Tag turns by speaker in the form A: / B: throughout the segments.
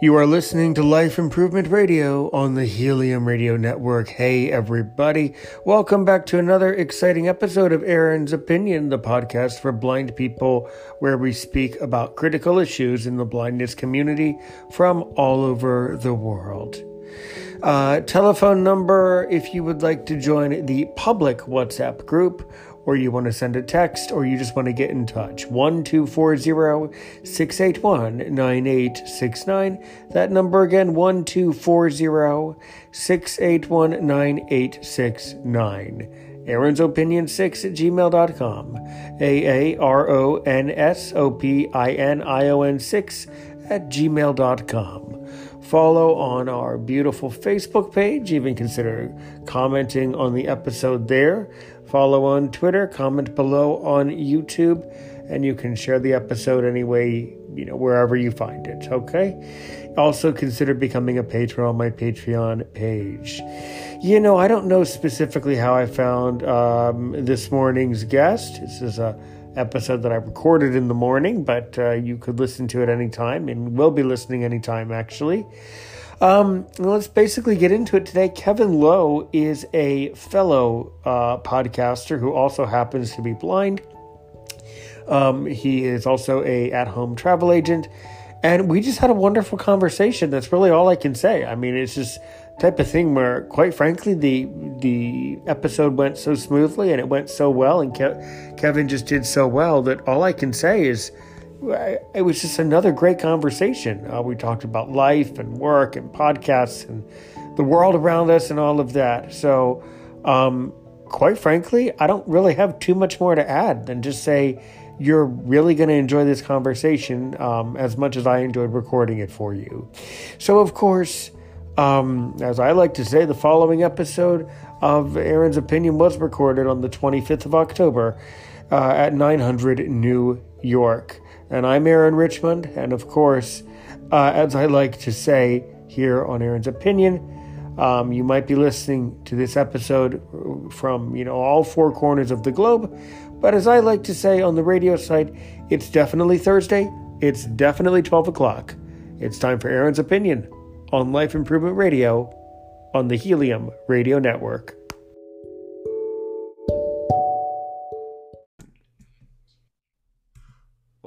A: You are listening to Life Improvement Radio on the Helium Radio Network. Hey, everybody. Welcome back to another exciting episode of Aaron's Opinion, the podcast for blind people, where we speak about critical issues in the blindness community from all over the world. Uh, telephone number if you would like to join the public WhatsApp group or you want to send a text, or you just want to get in touch. 1240 681 9869. That number again, 1240 681 9869. Aaron's Opinion 6 at gmail.com. A A R O N S O P I N I O N 6 at gmail.com follow on our beautiful Facebook page, even consider commenting on the episode there. Follow on Twitter, comment below on YouTube, and you can share the episode anyway, you know, wherever you find it, okay? Also consider becoming a patron on my Patreon page. You know, I don't know specifically how I found um, this morning's guest. This is a episode that I recorded in the morning, but uh, you could listen to it anytime and will be listening anytime, actually. Um, let's basically get into it today. Kevin Lowe is a fellow uh, podcaster who also happens to be blind. Um, he is also a at-home travel agent, and we just had a wonderful conversation. That's really all I can say. I mean, it's just type of thing where, quite frankly, the the episode went so smoothly and it went so well, and Ke- Kevin just did so well that all I can say is it was just another great conversation. Uh, we talked about life and work and podcasts and the world around us and all of that. So, um, quite frankly, I don't really have too much more to add than just say you're really going to enjoy this conversation um, as much as I enjoyed recording it for you. So, of course, um, as I like to say, the following episode of Aaron's Opinion was recorded on the 25th of October uh, at 900 New York. And I'm Aaron Richmond. And of course, uh, as I like to say here on Aaron's Opinion, um, you might be listening to this episode from you know all four corners of the globe, but as I like to say on the radio site, it's definitely Thursday. It's definitely 12 o'clock. It's time for Aaron's Opinion on Life Improvement Radio on the Helium Radio Network.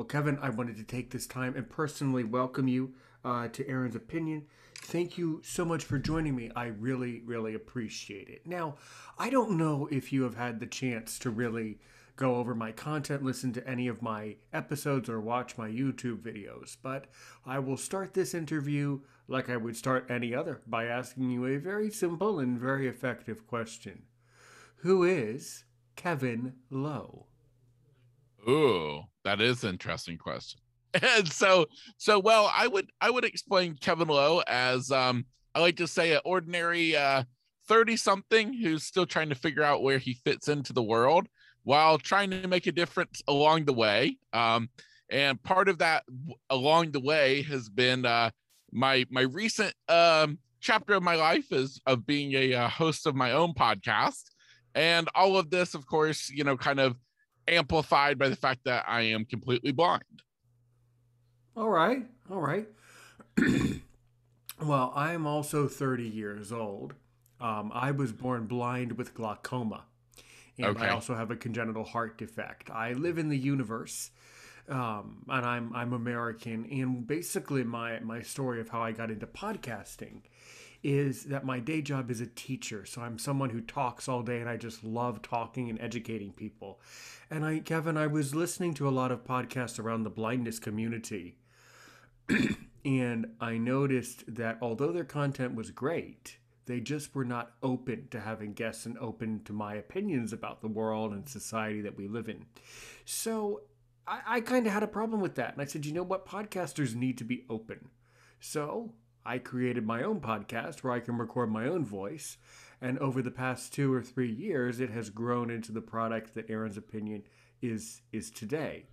A: Well, Kevin, I wanted to take this time and personally welcome you uh, to Aaron's Opinion. Thank you so much for joining me. I really, really appreciate it. Now, I don't know if you have had the chance to really go over my content, listen to any of my episodes, or watch my YouTube videos, but I will start this interview like I would start any other by asking you a very simple and very effective question Who is Kevin Lowe?
B: Ooh, that is an interesting question. And so, so well, I would I would explain Kevin Lowe as um, I like to say an ordinary uh, 30 something who's still trying to figure out where he fits into the world while trying to make a difference along the way. Um, and part of that along the way has been uh, my my recent um, chapter of my life is of being a uh, host of my own podcast, and all of this, of course, you know, kind of amplified by the fact that I am completely blind.
A: All right, all right. well, I am also 30 years old. Um, I was born blind with glaucoma, and okay. I also have a congenital heart defect. I live in the universe, um, and I'm I'm American. And basically, my my story of how I got into podcasting is that my day job is a teacher. So I'm someone who talks all day, and I just love talking and educating people. And I, Kevin, I was listening to a lot of podcasts around the blindness community. and I noticed that although their content was great, they just were not open to having guests and open to my opinions about the world and society that we live in. So I, I kind of had a problem with that. And I said, you know what? Podcasters need to be open. So I created my own podcast where I can record my own voice and over the past two or three years, it has grown into the product that Aaron's opinion is is today.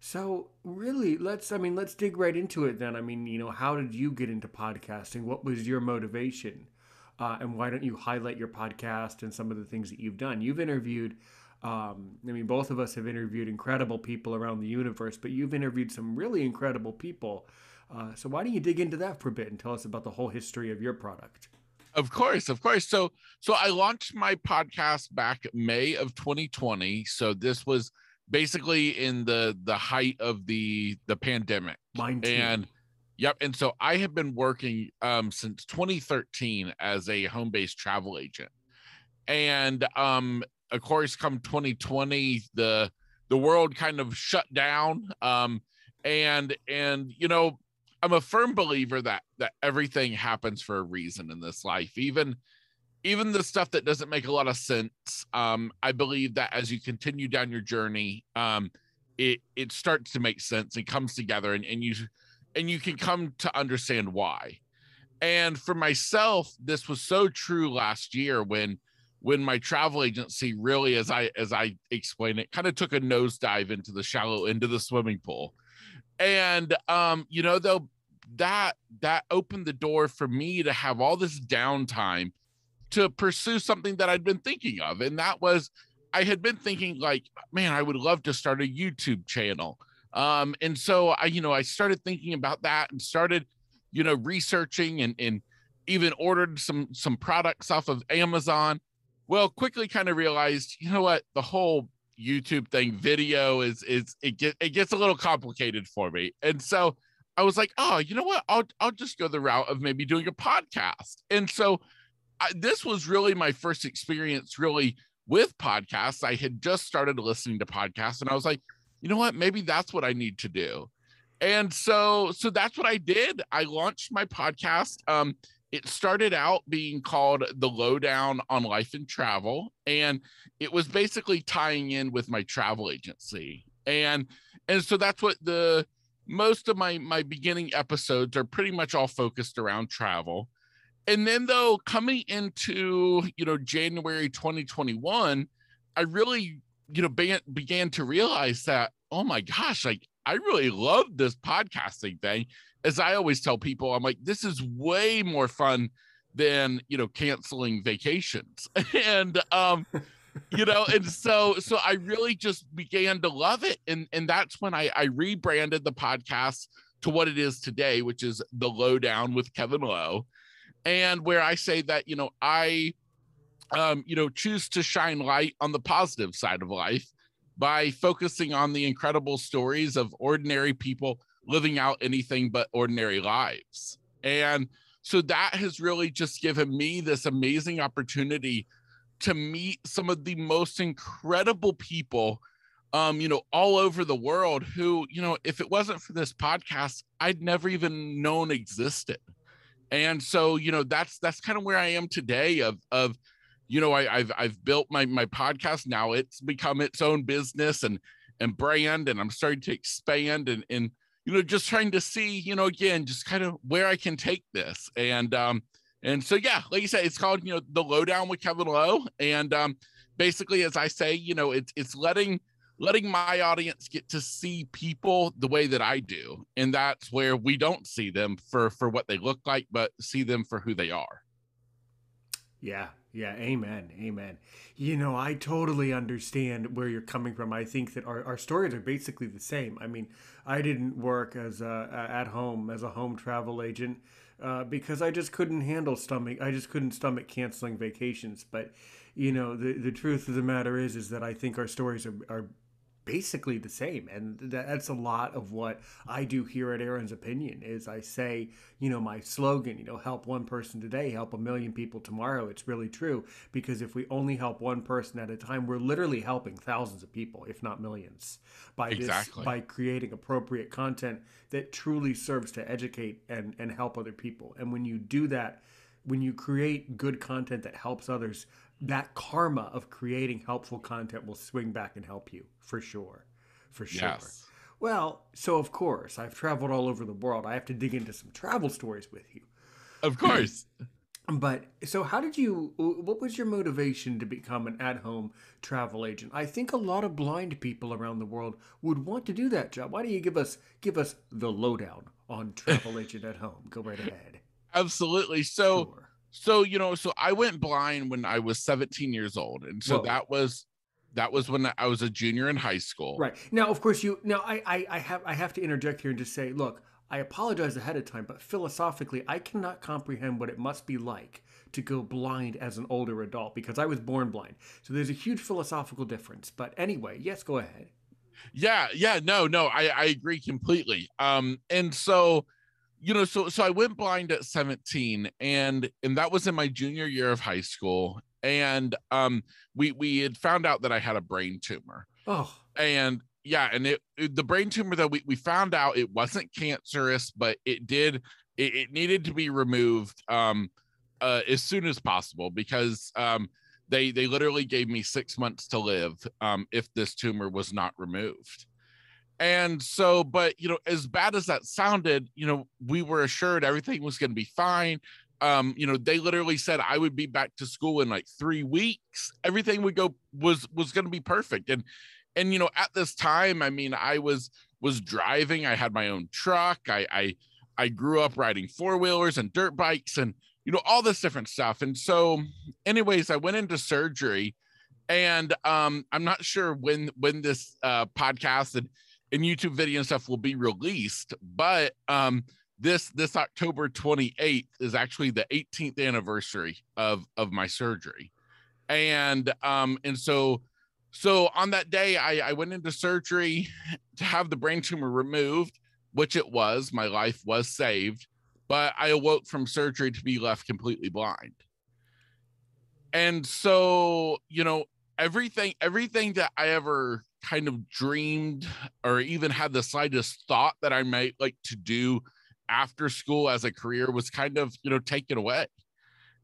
A: So really, let's I mean, let's dig right into it then. I mean, you know, how did you get into podcasting? What was your motivation? Uh, and why don't you highlight your podcast and some of the things that you've done? You've interviewed um, I mean, both of us have interviewed incredible people around the universe, but you've interviewed some really incredible people Uh, so why don't you dig into that for a bit and tell us about the whole history of your product?
B: Of course, of course. So so I launched my podcast back May of 2020. So this was basically in the the height of the the pandemic.
A: Mine too.
B: And yep, and so I have been working um since 2013 as a home-based travel agent. And um of course come 2020 the the world kind of shut down um and and you know I'm a firm believer that that everything happens for a reason in this life, even even the stuff that doesn't make a lot of sense. Um, I believe that as you continue down your journey, um, it it starts to make sense and comes together, and, and you and you can come to understand why. And for myself, this was so true last year when when my travel agency really, as I as I explained it, kind of took a nosedive into the shallow into the swimming pool and um you know though that that opened the door for me to have all this downtime to pursue something that I'd been thinking of. And that was I had been thinking like man I would love to start a YouTube channel. Um and so I you know I started thinking about that and started you know researching and and even ordered some some products off of Amazon. Well quickly kind of realized you know what? The whole YouTube thing, video is is it get it gets a little complicated for me. And so I was like, oh, you know what? I'll I'll just go the route of maybe doing a podcast. And so I, this was really my first experience really with podcasts. I had just started listening to podcasts and I was like, you know what? Maybe that's what I need to do. And so so that's what I did. I launched my podcast. Um it started out being called the lowdown on life and travel and it was basically tying in with my travel agency. And and so that's what the most of my my beginning episodes are pretty much all focused around travel. And then though coming into you know january 2021 i really you know began, began to realize that oh my gosh like i really love this podcasting thing as I always tell people, I'm like, this is way more fun than you know canceling vacations. And um you know and so so i really just began to love it. And and that's when i i rebranded the podcast to what it is today which is the lowdown with kevin lowe. And where i say that you know i um you know choose to shine light on the positive side of life by focusing on the incredible stories of ordinary people living out anything but ordinary lives. And so that has really just given me this amazing opportunity to meet some of the most incredible people um you know all over the world who you know if it wasn't for this podcast I'd never even known existed. And so you know that's that's kind of where I am today of of you know I, I've I've built my my podcast now it's become its own business and and brand and I'm starting to expand and and you know, just trying to see, you know, again, just kind of where I can take this. And um, and so yeah, like you said, it's called, you know, the lowdown with Kevin Lowe. And um, basically, as I say, you know, it's it's letting letting my audience get to see people the way that I do. And that's where we don't see them for for what they look like, but see them for who they are.
A: Yeah, yeah, amen, amen. You know, I totally understand where you're coming from. I think that our, our stories are basically the same. I mean, I didn't work as a, at home as a home travel agent uh, because I just couldn't handle stomach. I just couldn't stomach canceling vacations. But you know, the the truth of the matter is, is that I think our stories are, are basically the same and that's a lot of what i do here at aaron's opinion is i say you know my slogan you know help one person today help a million people tomorrow. It's really true because if we only help one person at a time we're literally helping thousands of people if not millions by exactly. this by creating appropriate content that truly serves to educate and and help other people. And when you do that when you create good content that helps others that karma of creating helpful content will swing back and help you for sure. For sure. Yes. Well, so of course, I've traveled all over the world. I have to dig into some travel stories with you.
B: Of course.
A: But so, how did you? What was your motivation to become an at-home travel agent? I think a lot of blind people around the world would want to do that job. Why don't you give us give us the lowdown on travel agent at home? Go right ahead.
B: Absolutely. So, sure so you know so i went blind when i was 17 years old and so Whoa. that was that was when i was a junior in high school
A: right now of course you now I, I i have i have to interject here and just say look I apologize ahead of time, but philosophically, I cannot comprehend what it must be like to go blind as an older adult because I was born blind. So there's a huge philosophical difference. But anyway, yes, go ahead.
B: Yeah, yeah, no, no, I, I agree completely. Um, and so, you know, so so I went blind at 17, and and that was in my junior year of high school. And um, we we had found out that I had a brain tumor.
A: Oh,
B: and yeah, and it, it the brain tumor that we we found out it wasn't cancerous, but it did it, it needed to be removed um uh, as soon as possible because um they they literally gave me six months to live um, if this tumor was not removed. And so but you know as bad as that sounded you know we were assured everything was going to be fine um you know they literally said i would be back to school in like three weeks. Everything would go was was going to be perfect. And and you know at this time i mean i was was driving. I had my own truck. I i i grew up riding four wheelers and dirt bikes and you know all this different stuff. And so anyways i went into surgery and um i'm not sure when when this uh podcast and, and youtube video and stuff will be released but um this this october 28th is actually the 18th anniversary of of my surgery and um and so so on that day i i went into surgery to have the brain tumor removed which it was my life was saved but I awoke from surgery to be left completely blind. And so, you know, everything everything that I ever kind of dreamed or even had the slightest thought that I might like to do after school as a career was kind of, you know, taken away.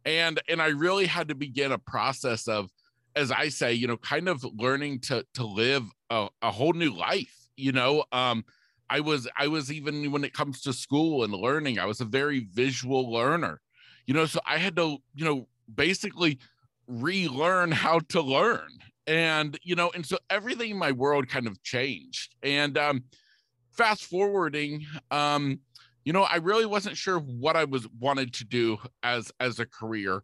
B: And and I really had to begin a process of as I say, you know, kind of learning to to live a, a whole new life, you know, um I was I was even when it comes to school and learning, I was a very visual learner. You know, so I had to, you know, basically relearn how to learn. And, you know, and so everything in my world kind of changed. And um fast forwarding, um, you know, I really wasn't sure what I was wanted to do as as a career.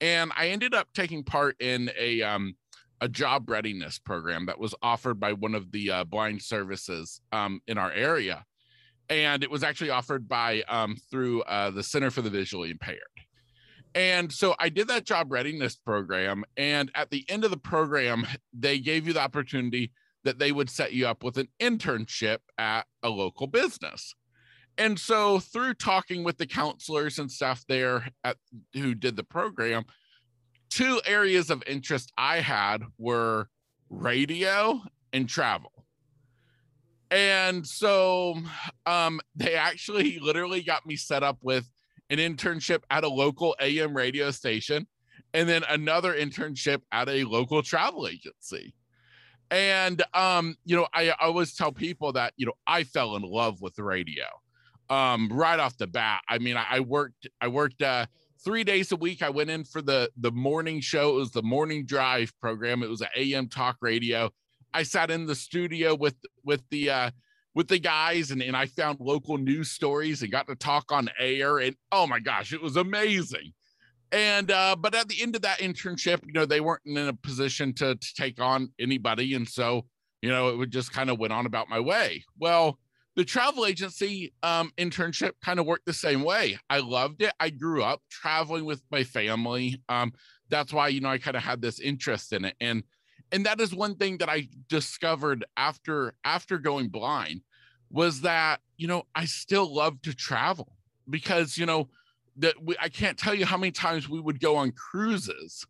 B: And I ended up taking part in a um a job readiness program that was offered by one of the uh, blind services um, in our area. And it was actually offered by um, through uh, the Center for the Visually Impaired. And so I did that job readiness program. And at the end of the program, they gave you the opportunity that they would set you up with an internship at a local business. And so through talking with the counselors and stuff there at, who did the program, two areas of interest I had were radio and travel. And so um, they actually literally got me set up with an internship at a local AM radio station and then another internship at a local travel agency. And um, you know, I, I always tell people that you know I fell in love with radio um, right off the bat. I mean, I, I worked I worked uh, three days a week. I went in for the the morning show. It was the morning drive program. It was an AM talk radio. I sat in the studio with with the uh, with the guys and, and I found local news stories and got to talk on air. And oh my gosh, it was amazing. And uh, but at the end of that internship, you know, they weren't in a position to, to take on anybody. And so, you know, it would just kind of went on about my way. Well, the travel agency um, internship kind of worked the same way. I loved it. I grew up traveling with my family. Um, that's why you know I kind of had this interest in it, and and that is one thing that I discovered after after going blind was that you know I still love to travel because you know that we, I can't tell you how many times we would go on cruises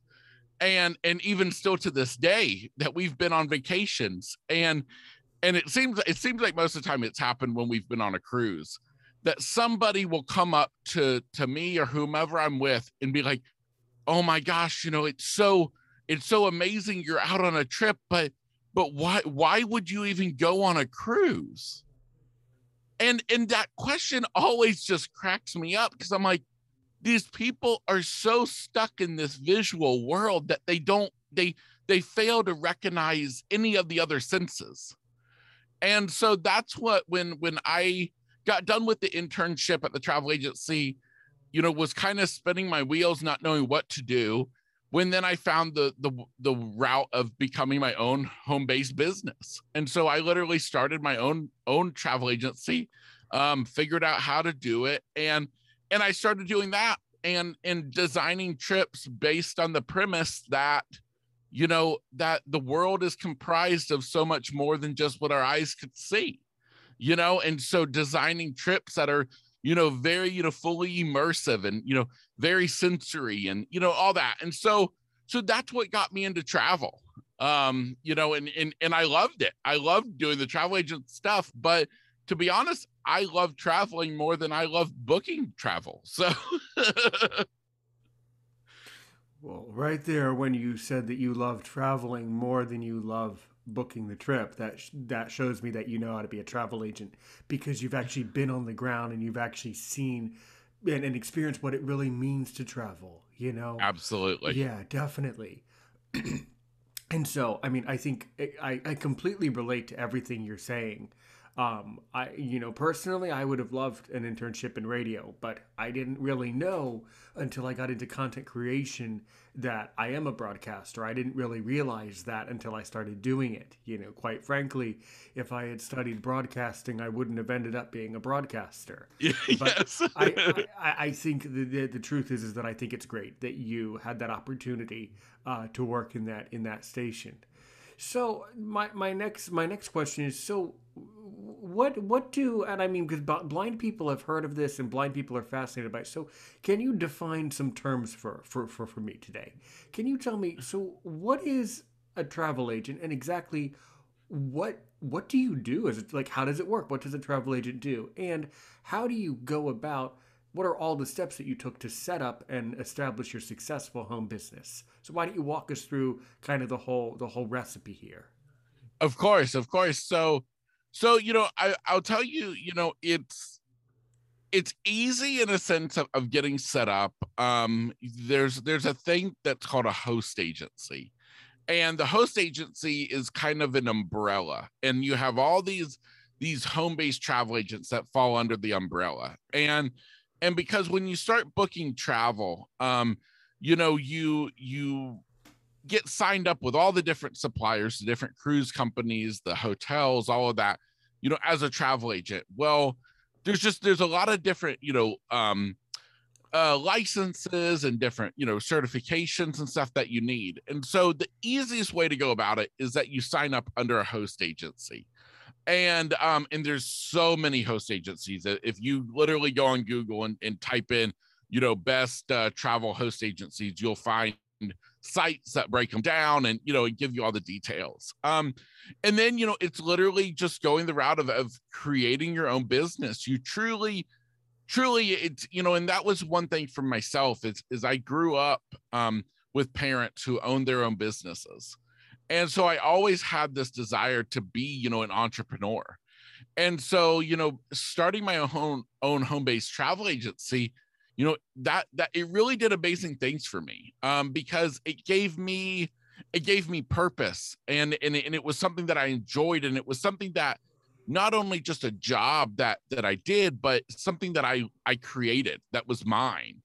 B: and and even still to this day that we've been on vacations and and it seems it seems like most of the time it's happened when we've been on a cruise that somebody will come up to to me or whomever I'm with and be like, "Oh my gosh, you know, it's so it's so amazing you're out on a trip, but but why why would you even go on a cruise?" And and that question always just cracks me up because I'm like, these people are so stuck in this visual world that they don't they they fail to recognize any of the other senses and so that's what when when i got done with the internship at the travel agency you know was kind of spinning my wheels not knowing what to do when then i found the the the route of becoming my own home based business. And so i literally started my own own travel agency um, figured out how to do it, and and I started doing that and and designing trips based on the premise that you know that the world is comprised of so much more than just what our eyes could see you know? And so designing trips that are you know very you know fully immersive and you know very sensory and you know all that. And so so that's what got me into travel um you know and and and I loved it. I loved doing the travel agent stuff but to be honest I love traveling more than I love booking travel. So
A: Well, right there, when you said that you love traveling more than you love booking the trip, that sh- that shows me that you know how to be a travel agent because you've actually been on the ground and you've actually seen and, and experienced what it really means to travel. You know,
B: absolutely,
A: yeah, definitely. and so, I mean, I think I, I completely relate to everything you're saying. Um, I, you know, personally, I would have loved an internship in radio, but I didn't really know until I got into content creation that I am a broadcaster. I didn't really realize that until I started doing it. You know, quite frankly, if I had studied broadcasting, I wouldn't have ended up being a broadcaster. But
B: yes.
A: I, I, I think the, the, the truth is is that I think it's great that you had that opportunity uh, to work in that in that station. So my, my next my next question is so what what do and I mean because blind people have heard of this and blind people are fascinated by it. So can you define some terms for for for, for me today? Can you tell me so what is a travel agent and exactly what what do you do? Is it like how does it work? What does a travel agent do? And how do you go about what are all the steps that you took to set up and establish your successful home business? So why don't you walk us through kind of the whole the whole recipe here?
B: Of course, of course. So so you know, I I'll tell you, you know, it's it's easy in a sense of, of getting set up. Um, there's there's a thing that's called a host agency, and the host agency is kind of an umbrella, and you have all these these home-based travel agents that fall under the umbrella, and and because when you start booking travel, um, you know, you you get signed up with all the different suppliers, the different cruise companies, the hotels, all of that, you know, as a travel agent. Well, there's just there's a lot of different, you know, um uh licenses and different, you know, certifications and stuff that you need. And so the easiest way to go about it is that you sign up under a host agency. And um and there's so many host agencies that if you literally go on Google and, and type in, you know, best uh, travel host agencies, you'll find sites that break them down and you know and give you all the details. Um and then you know it's literally just going the route of, of creating your own business. You truly truly it's you know and that was one thing for myself is is i grew up um with parents who owned their own businesses. And so i always had this desire to be you know an entrepreneur. And so you know starting my own own home-based travel agency you know that that it really did amazing things for me um because it gave me it gave me purpose and and, and it was something that i enjoyed and it was something that not only just a job that that i did but something that i i created that was mine.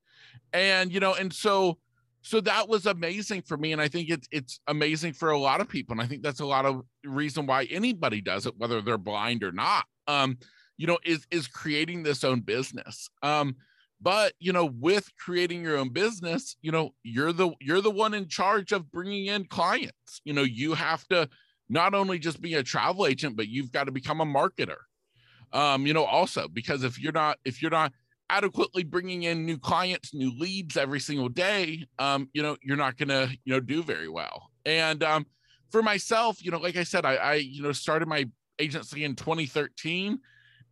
B: And you know and so so that was amazing for me and i think it's it's amazing for a lot of people and i think that's a lot of reason why anybody does it whether they're blind or not um you know is is creating this own business. Um but you know with creating your own business you know you're the you're the one in charge of bringing in clients. You know you have to not only just be a travel agent but you've got to become a marketer. Um you know also because if you're not if you're not adequately bringing in new clients new leads every single day um you know you're not gonna you know do very well. And um for myself you know like i said i i you know started my agency in 2013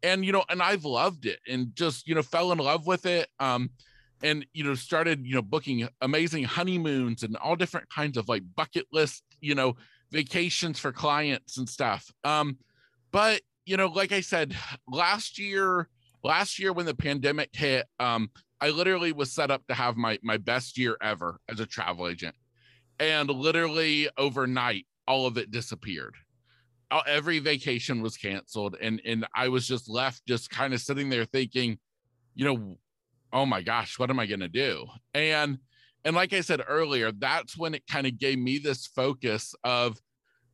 B: and you know and i've loved it and just you know fell in love with it um and you know started you know booking amazing honeymoons and all different kinds of like bucket list you know vacations for clients and stuff um but you know like i said last year last year when the pandemic hit um i literally was set up to have my my best year ever as a travel agent and literally overnight all of it disappeared Uh, every vacation was canceled and and I was just left just kind of sitting there thinking, you know, oh my gosh, what am I going to do? And and like I said earlier, that's when it kind of gave me this focus of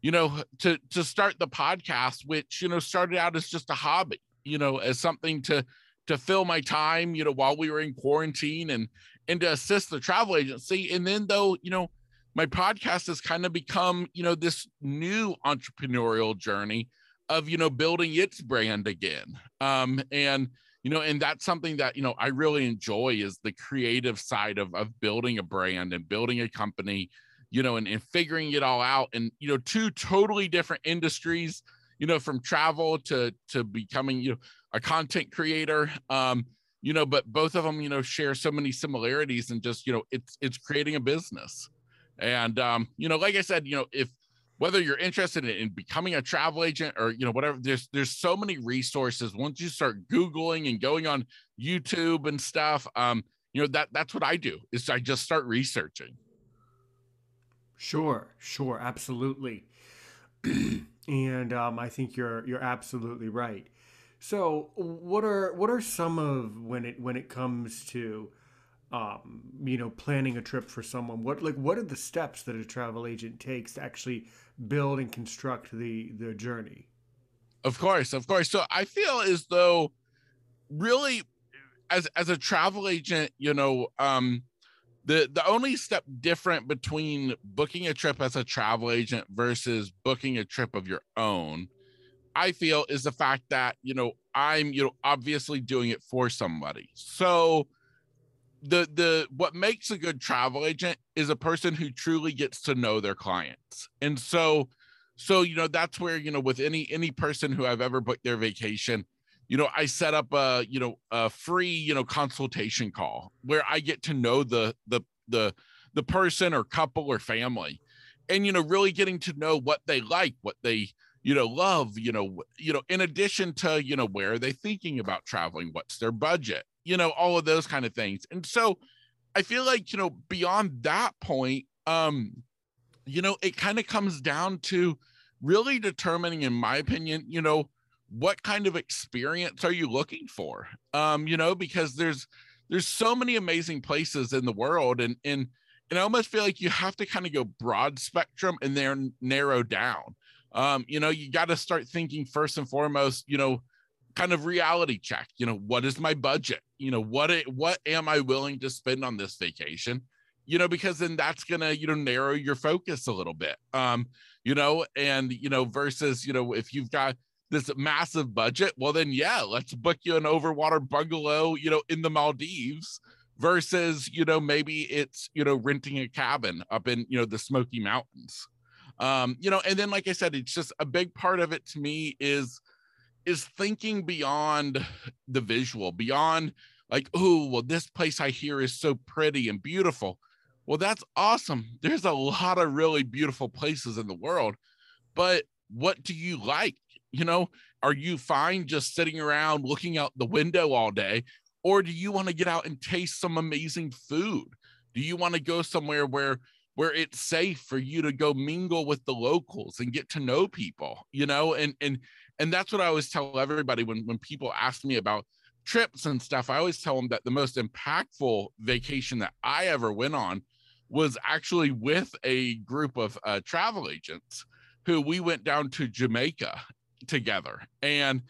B: you know to to start the podcast which you know started out as just a hobby you know, as something to to fill my time, you know, while we were in quarantine and and to assist the travel agency. And then though, you know, my podcast has kind of become, you know, this new entrepreneurial journey of, you know, building its brand again. Um, and you know, and that's something that, you know, I really enjoy is the creative side of of building a brand and building a company, you know, and, and figuring it all out. And, you know, two totally different industries, you know, from travel to to becoming, you know, a content creator. Um, you know, but both of them, you know, share so many similarities and just, you know, it's it's creating a business. And um, you know, like I said, you know, if whether you're interested in, in, becoming a travel agent or you know whatever, there's there's so many resources. Once you start googling and going on YouTube and stuff, um, you know that that's what I do. Is I just start researching.
A: Sure, sure, absolutely. and um, I think you're you're absolutely right. So, what are what are some of when it when it comes to um, you know, planning a trip for someone? What like what are the steps that a travel agent takes to actually build and construct the the journey?
B: Of course, of course. So I feel as though really as as a travel agent, you know, um the the only step different between booking a trip as a travel agent versus booking a trip of your own I feel is the fact that, you know, I'm, you know, obviously doing it for somebody. So the the what makes a good travel agent is a person who truly gets to know their clients. And so so you know that's where you know with any any person who I've ever booked their vacation, you know, I set up a, you know, a free, you know, consultation call where I get to know the the the the person or couple or family and you know really getting to know what they like, what they you know love you know you know in addition to you know where are they thinking about traveling? What's their budget? You know all of those kind of things. And so i feel like you know beyond that point um you know it kind of comes down to really determining in my opinion you know what kind of experience are you looking for? Um you know because there's there's so many amazing places in the world and and and i almost feel like you have to kind of go broad spectrum and then narrow down um, you know, you got to start thinking first and foremost, you know, kind of reality check. You know, what is my budget? You know, what it, what am I willing to spend on this vacation? You know, because then that's gonna, you know, narrow your focus a little bit. Um, you know, and you know, versus, you know, if you've got this massive budget, well then yeah, let's book you an overwater bungalow, you know, in the Maldives versus, you know, maybe it's, you know, renting a cabin up in, you know, the Smoky Mountains um you know and then like i said it's just a big part of it to me is is thinking beyond the visual beyond like oh well this place i hear is so pretty and beautiful. Well that's awesome. There's a lot of really beautiful places in the world but what do you like? You know are you fine just sitting around looking out the window all day or do you want to get out and taste some amazing food? Do you want to go somewhere where where it's safe for you to go mingle with the locals and get to know people you know and and and that's what i always tell everybody when when people ask me about trips and stuff i always tell them that the most impactful vacation that i ever went on was actually with a group of uh, travel agents who we went down to jamaica together. And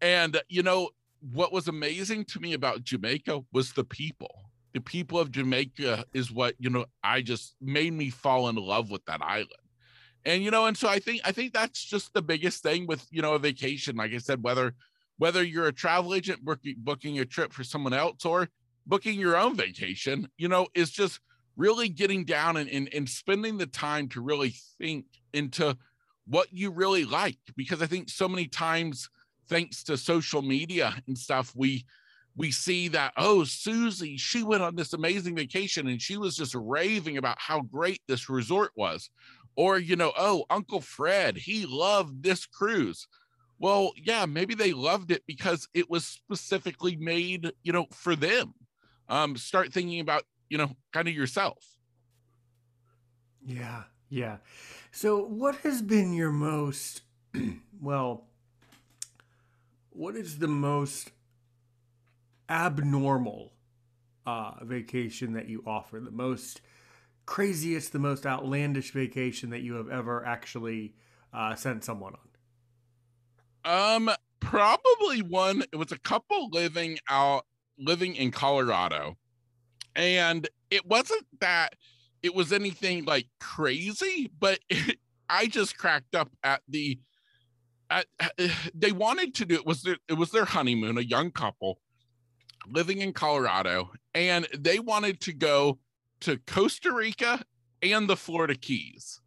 B: and you know what was amazing to me about jamaica was the people the people of Jamaica is what you know I just made me fall in love with that island. And you know, and so I think I think that's just the biggest thing with you know a vacation. Like I said, whether whether you're a travel agent booking, a trip for someone else or booking your own vacation, you know, is just really getting down and, and, and spending the time to really think into what you really like. Because I think so many times, thanks to social media and stuff, we we see that oh susie she went on this amazing vacation and she was just raving about how great this resort was. Or you know oh uncle fred he loved this cruise. Well yeah maybe they loved it because it was specifically made you know for them. Um start thinking about you know kind of yourself.
A: Yeah yeah. So what has been your most well what is the most abnormal uh, vacation that you offer? The most craziest, the most outlandish vacation that you have ever actually uh, sent someone
B: on? Um, probably one. It was a couple living out, living in Colorado, and it wasn't that it was anything like crazy, but it, I just cracked up at the. At, they wanted to do it was their, it was their honeymoon, a young couple living in Colorado, and they wanted to go to Costa Rica and the Florida Keys.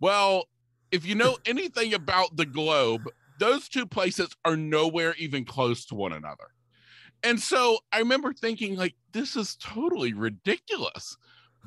B: Well, if you know anything about the globe, those two places are nowhere even close to one another. And so I remember thinking, like, this is totally ridiculous.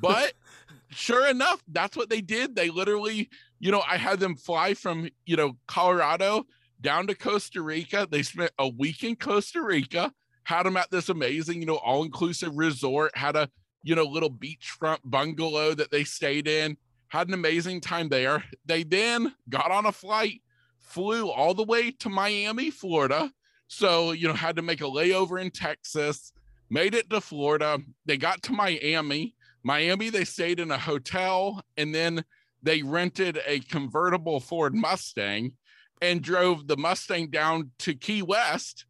B: But sure enough, that's what they did. They literally, you know, I had them fly from, you know, Colorado down to Costa Rica. They spent a week in Costa Rica, had them at this amazing, you know, all inclusive resort, had a, you know, little beachfront bungalow that they stayed in, had an amazing time there. They then got on a flight, flew all the way to Miami, Florida. So, you know, had to make a layover in Texas, made it to Florida. They got to Miami. Miami, they stayed in a hotel and then they rented a convertible Ford Mustang and drove the Mustang down to Key West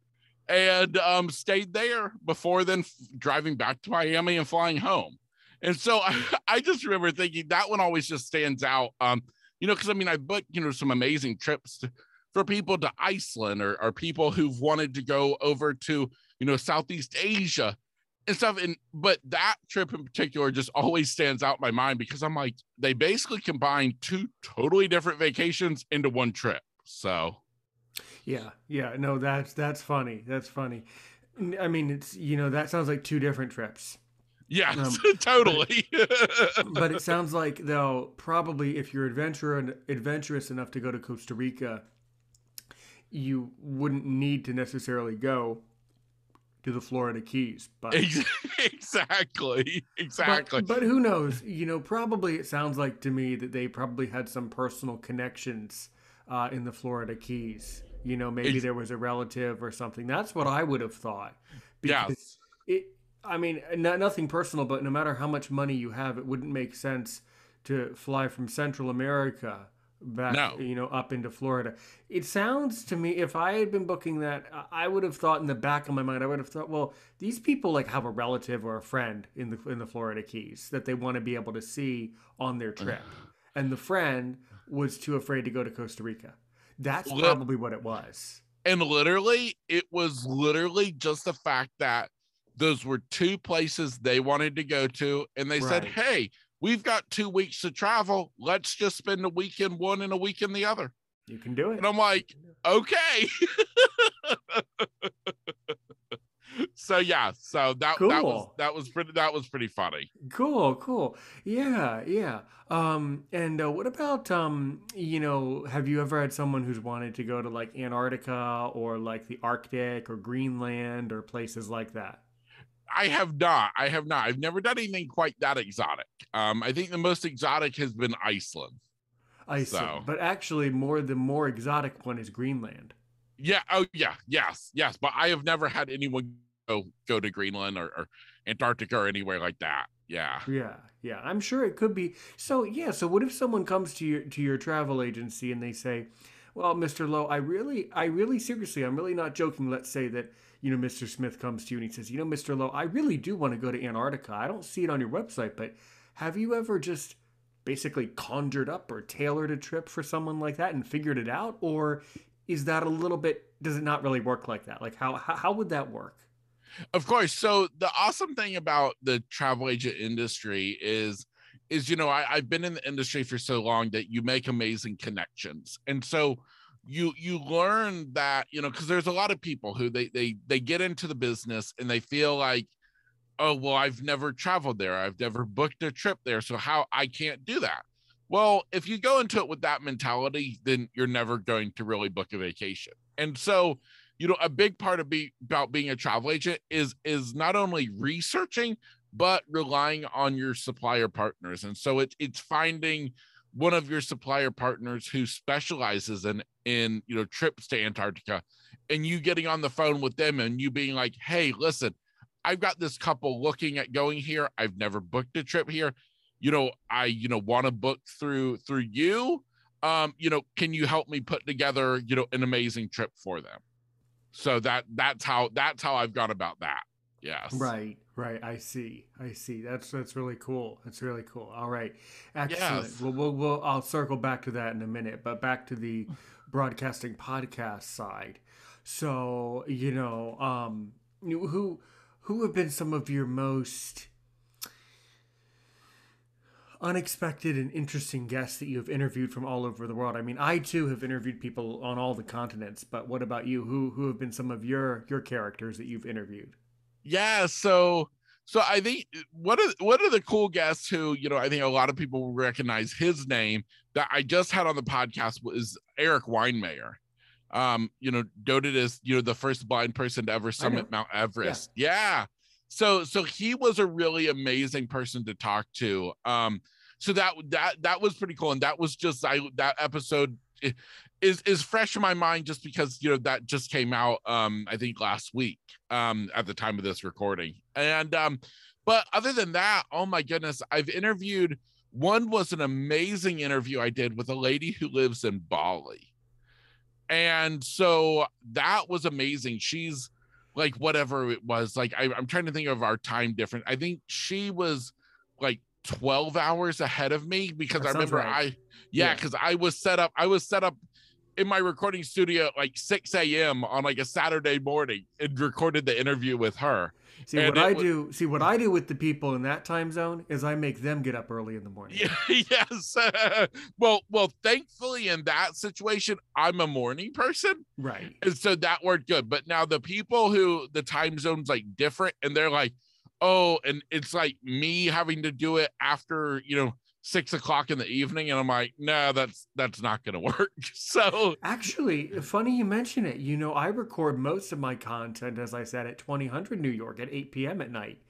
B: and um, stayed there before then f- driving back to Miami and flying home. And so I, I, just remember thinking that one always just stands out. Um, you know, because I mean, I booked, you know, some amazing trips to, for people to Iceland or, or people who've wanted to go over to, you know, Southeast Asia and stuff. And but that trip in particular just always stands out in my mind because I'm like, they basically combined two totally different vacations into one trip. So
A: yeah, yeah, no, that's that's funny. That's funny. I mean, it's you know that sounds like two different trips.
B: Yeah, um, totally.
A: But, but, it sounds like though probably if you're adventure adventurous enough to go to Costa Rica, you wouldn't need to necessarily go to the Florida Keys. But
B: exactly, exactly.
A: But, but who knows? You know, probably it sounds like to me that they probably had some personal connections uh, in the Florida Keys. You know, maybe it's, there was a relative or something. That's what I would have thought.
B: Because
A: yeah. it. I mean, not, nothing personal, but no matter how much money you have, it wouldn't make sense to fly from Central America back no. you know up into Florida. It sounds to me if I had been booking that I would have thought in the back of my mind I would have thought well these people like have a relative or a friend in the in the Florida Keys that they want to be able to see on their trip. and the friend was too afraid to go to Costa Rica. That's probably what it was.
B: And literally it was literally just the fact that those were two places they wanted to go to and they right. said, "Hey, We've got two weeks to travel. Let's just spend a week in one and a week in the other.
A: You can do it.
B: And I'm like, okay. so yeah, so that cool. that was that was pretty that was pretty funny.
A: Cool, cool. Yeah, yeah. Um and uh, what about um you know, have you ever had someone who's wanted to go to like Antarctica or like the Arctic or Greenland or places like that?
B: I have not. I have not. I've never done anything quite that exotic. Um, I think the most exotic has been Iceland.
A: Iceland, so. but actually, more the more exotic one is Greenland.
B: Yeah. Oh, yeah. Yes. Yes. But I have never had anyone go go to Greenland or, or Antarctica or anywhere like that. Yeah.
A: Yeah. Yeah. I'm sure it could be. So yeah. So what if someone comes to your to your travel agency and they say, "Well, Mr. Lowe, I really, I really seriously, I'm really not joking. Let's say that." you know, Mr. Smith comes to you and he says, you know, Mr. Lowe, I really do want to go to Antarctica. I don't see it on your website, but have you ever just basically conjured up or tailored a trip for someone like that and figured it out? Or is that a little bit, does it not really work like that? Like how, how, how would that work?
B: Of course. So the awesome thing about the travel agent industry is, is, you know, I, I've been in the industry for so long that you make amazing connections. And so, you you learn that you know because there's a lot of people who they they they get into the business and they feel like oh well i've never traveled there i've never booked a trip there so how i can't do that well if you go into it with that mentality then you're never going to really book a vacation and so you know a big part of be about being a travel agent is is not only researching but relying on your supplier partners. And so it's it's finding one of your supplier partners who specializes in in you know trips to Antarctica and you getting on the phone with them and you being like hey listen I've got this couple looking at going here. I've never booked a trip here. You know I you know want to book through through you. Um, you know, can you help me put together, you know, an amazing trip for them? So that that's how that's how I've gone about that. Yes.
A: Right, right. I see. I see. That's that's really cool. That's really cool. All right. Excellent.
B: Yes.
A: Well, we'll, we'll I'll circle back to that in a minute, but back to the broadcasting podcast side. So, you know, um who who have been some of your most unexpected and interesting guests that you have interviewed from all over the world. I mean, I too have interviewed people on all the continents, but what about you? Who who have been some of your your characters that you've interviewed?
B: Yeah, so so I think what are one of the cool guests who, you know, I think a lot of people will recognize his name that I just had on the podcast was Eric Weihenmayer. Um, you know, noted as, you know, the first blind person to ever summit Mount Everest. Yeah. yeah so so he was a really amazing person to talk to um so that that that was pretty cool and that was just i that episode is is fresh in my mind just because you know that just came out um i think last week um at the time of this recording and um but other than that oh my goodness i've interviewed one was an amazing interview i did with a lady who lives in bali and so that was amazing she's like whatever it was. Like I, I'm trying to think of our time difference. I think she was like 12 hours ahead of me because that I remember right. I yeah, because yeah. I was set up, I was set up in my recording studio at like 6 a.m. on like a Saturday morning and recorded the interview with her.
A: See and what I was, do. See what I do with the people in that time zone is I make them get up early in the morning.
B: Yeah, yes. well, well, thankfully in that situation, I'm a morning person,
A: right?
B: And so that worked good. But now the people who the time zone's like different, and they're like, oh, and it's like me having to do it after you know six o'clock in the evening and i'm like no that's that's not gonna work. So
A: actually funny you mention it. You know i record most of my content as i said at 2000 new york at 8 p.m at night.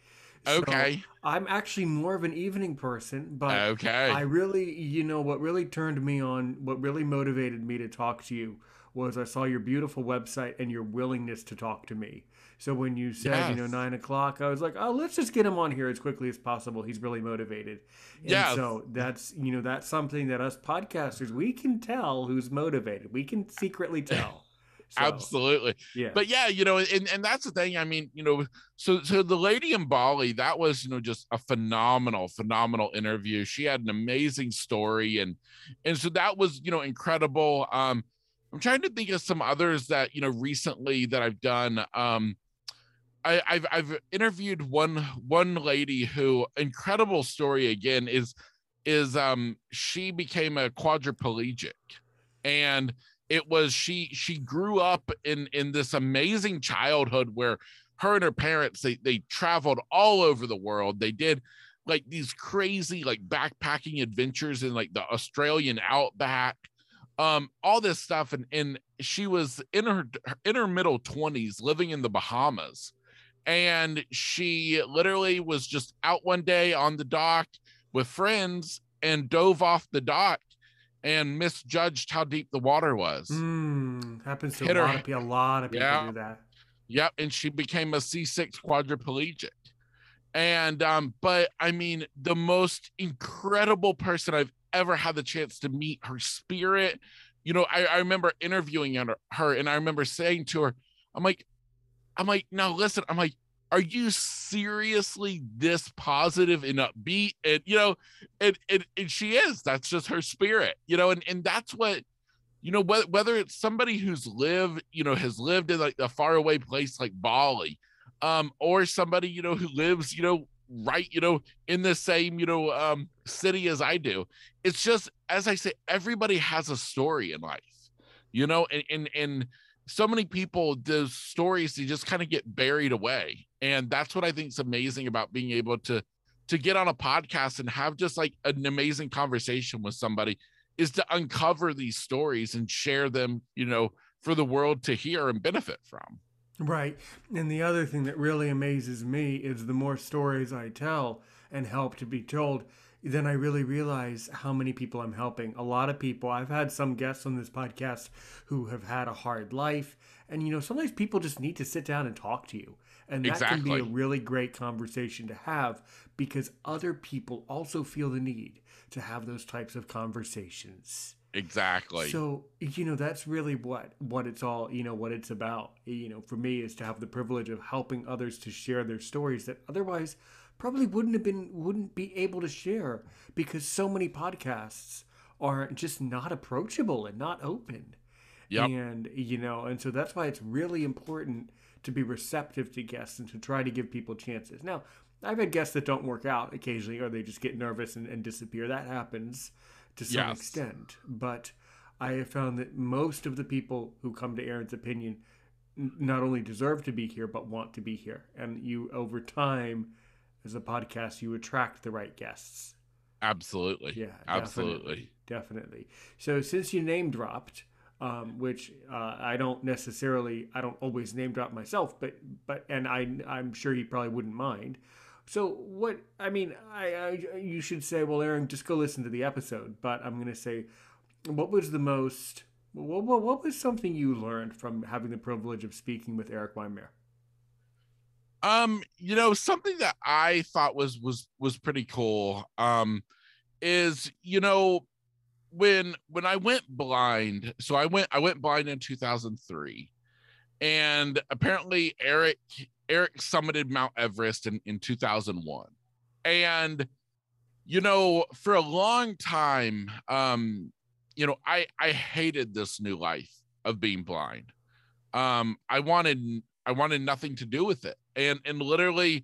B: So okay.
A: I'm actually more of an evening person but
B: okay.
A: I really you know what really turned me on what really motivated me to talk to you was i saw your beautiful website and your willingness to talk to me so when you said, yes. you know, nine o'clock, I was like, oh, let's just get him on here as quickly as possible. He's really motivated. Yeah. So that's, you know, that's something that us podcasters, we can tell who's motivated. We can secretly tell.
B: So, Absolutely. Yeah. But yeah, you know, and, and that's the thing. I mean, you know, so so the lady in Bali, that was, you know, just a phenomenal, phenomenal interview. She had an amazing story and and so that was, you know, incredible. Um, I'm trying to think of some others that, you know, recently that I've done. Um, I, have I've interviewed one one lady who incredible story again is is um she became a quadriplegic. And it was she she grew up in in this amazing childhood where her and her parents they they traveled all over the world. They did like these crazy like backpacking adventures in like the Australian outback um all this stuff. And and she was in her in her middle 20s living in the Bahamas and she literally was just out one day on the dock with friends and dove off the dock and misjudged how deep the water was.
A: Mm, happens to Hit a, lot of, a lot of people yeah, do that.
B: Yep, and she became a C6 quadriplegic. And um, but I mean, the most incredible person I've ever had the chance to meet. Her spirit, you know, I, I remember interviewing her, and I remember saying to her, "I'm like, I'm like, now listen, I'm like, are you seriously this positive and upbeat? And you know, and, and and she is. That's just her spirit, you know, and and that's what you know, whether whether it's somebody who's lived, you know, has lived in like a faraway place like Bali, um, or somebody, you know, who lives, you know, right, you know, in the same, you know, um city as I do. It's just as I say, everybody has a story in life, you know, and and and so many people those stories they just kind of get buried away and that's what i think is amazing about being able to to get on a podcast and have just like an amazing conversation with somebody is to uncover these stories and share them you know for the world to hear and benefit from.
A: Right and the other thing that really amazes me is the more stories i tell and help to be told then I really realize how many people I'm helping. A lot of people. I've had some guests on this podcast who have had a hard life. And, you know, sometimes people just need to sit down and talk to you. And that exactly. can be a really great conversation to have because other people also feel the need to have those types of conversations.
B: Exactly.
A: So, you know, that's really what what it's all, you know, what it's about. You know, for me is to have the privilege of helping others to share their stories that otherwise probably wouldn't have been wouldn't be able to share because so many podcasts are just not approachable and not open.
B: Yep.
A: And you know, and so that's why it's really important to be receptive to guests and to try to give people chances. Now, I've had guests that don't work out occasionally or they just get nervous and, and disappear. That happens to some
B: Yes.
A: extent. But I have found that most of the people who come to Aaron's opinion not only deserve to be here, but want to be here. And you, over time, as a podcast, you attract the right guests.
B: Absolutely.
A: Yeah,
B: Absolutely.
A: definitely, definitely. So since you name dropped, um, which uh, I don't necessarily, I don't always name drop myself, but but and I I'm sure you probably wouldn't mind. So what I mean, I, I you should say, well, Aaron, just go listen to the episode. But I'm gonna say, what was the most what, what, what was something you learned from having the privilege of speaking with Eric Weihenmayer?
B: Um, you know, something that I thought was was was pretty cool um is, you know, when when I went blind, so I went I went blind in 2003. And apparently Eric Eric summited Mount Everest in in 2001. And you know, for a long time um you know, I I hated this new life of being blind. Um I wanted I wanted nothing to do with it. And and literally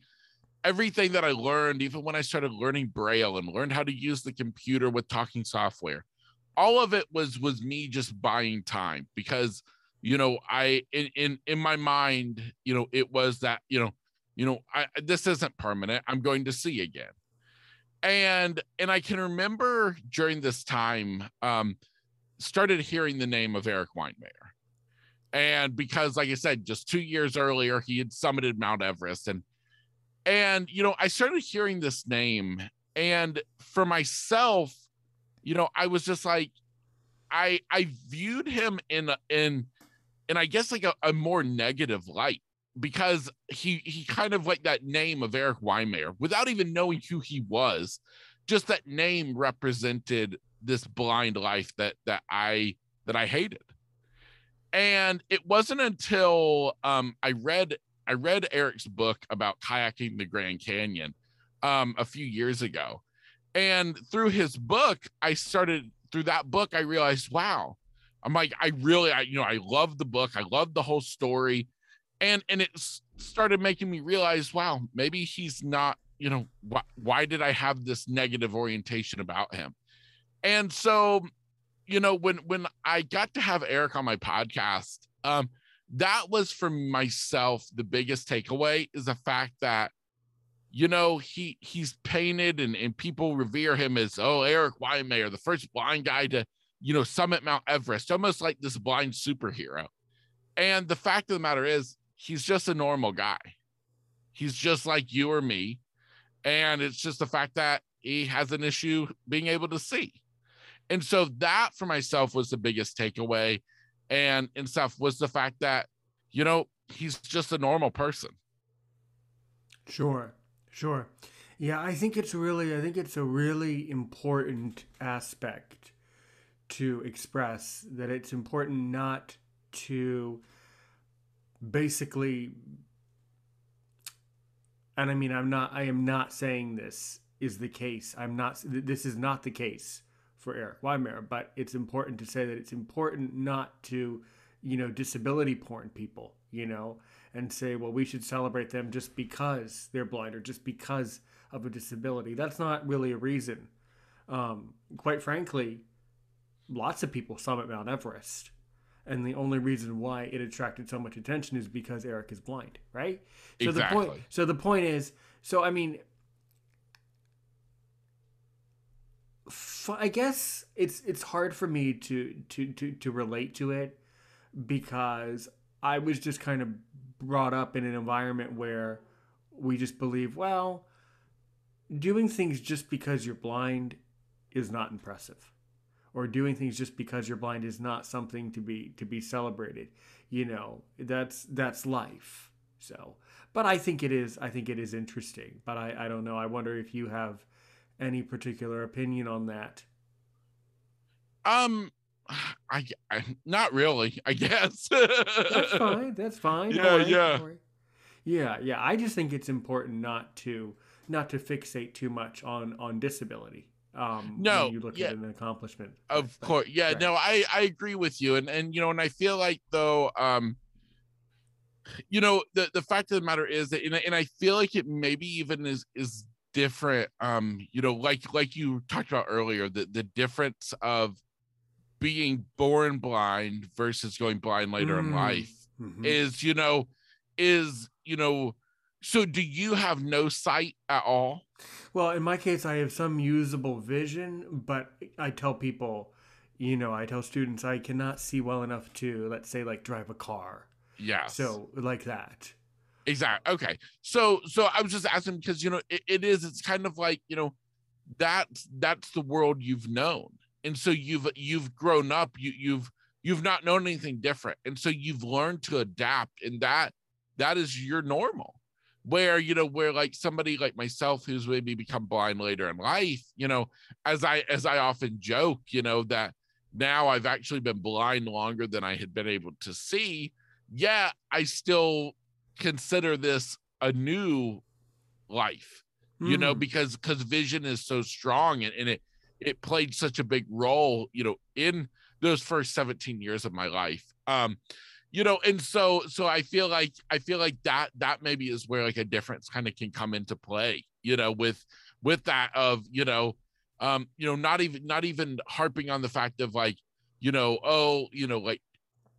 B: everything that I learned, even when I started learning Braille and learned how to use the computer with talking software, all of it was was me just buying time because you know I in in in my mind, you know, it was that, you know, you know, I this isn't permanent. I'm going to see again. And and I can remember during this time um started hearing the name of Eric Weihenmayer and because like i said just two years earlier he had summited mount everest. And and you know i started hearing this name. And for myself you know i was just like i i viewed him in in in i guess like a, a more negative light because he he kind of like that name of eric weihenmayer without even knowing who he was. Just that name represented this blind life that that i that i hated and it wasn't until um, I read I read Eric's book about kayaking the Grand Canyon um, a few years ago, and through his book, I started through that book. I realized, wow, I'm like, I really, I you know, I love the book. I love the whole story, and and it started making me realize, wow, maybe he's not. You know, wh- why did I have this negative orientation about him? And so you know when when i got to have eric on my podcast um that was for myself the biggest takeaway is the fact that you know he he's painted and, and people revere him as oh eric Weihenmayer, the first blind guy to you know summit mount everest. Almost like this blind superhero. And the fact of the matter is he's just a normal guy. He's just like you or me. And it's just the fact that he has an issue being able to see and so that for myself was the biggest takeaway and and stuff was the fact that you know he's just a normal person
A: Sure, sure. Yeah, I think it's really, I think it's a really important aspect to express that it's important not to basically, and I mean, I'm not, I am not saying this is the case. I'm not, this is not the case for Eric Weimer, but it's important to say that it's important not to, you know, disability porn people, you know, and say, well, we should celebrate them just because they're blind or just because of a disability. That's not really a reason. Um, quite frankly, lots of people summit Mount Everest. And the only reason why it attracted so much attention is because Eric is blind, right? So the point
B: Exactly.
A: so the point is, so I mean I guess it's it's hard for me to to to to relate to it because I was just kind of brought up in an environment where we just believe, well, doing things just because you're blind is not impressive. Or doing things just because you're blind is not something to be to be celebrated. You know, that's that's life. So, but I think it is. I think it is interesting. But I, I don't know. I wonder if you have any particular opinion on that.
B: Um, I, I not really. I guess
A: that's fine. That's fine.
B: Yeah, yeah,
A: yeah, yeah. I just think it's important not to not to fixate too much on on disability. Um,
B: no,
A: you look
B: yeah.
A: at an accomplishment.
B: Of course, yeah. Right. No, I I agree with you, and and you know, and I feel like though, um, you know, the the fact of the matter is that, and, and I feel like it maybe even is is different. Um, you know, like like you talked about earlier, the the difference of being born blind versus going blind later mm. in life mm-hmm. is you know is you know so do you have no sight at all
A: well in my case i have some usable vision but i tell people you know i tell students i cannot see well enough to let's say like drive a car
B: yeah
A: so like that
B: exactly okay. So so i was just asking because you know it, it is it's kind of like you know that's that's the world you've known. And so you've you've grown up you you've you've not known anything different. And so you've learned to adapt and that that is your normal. Where you know where like somebody like myself who's maybe become blind later in life you know as i as i often joke you know that now i've actually been blind longer than i had been able to see yeah i still consider this a new life you mm. know because because vision is so strong and, and it it played such a big role, you know, in those first 17 years of my life. Um, you know, and so so I feel like I feel like that that maybe is where like a difference kind of can come into play, you know, with with that of, you know, um, you know, not even not even harping on the fact of like, you know, oh, you know, like,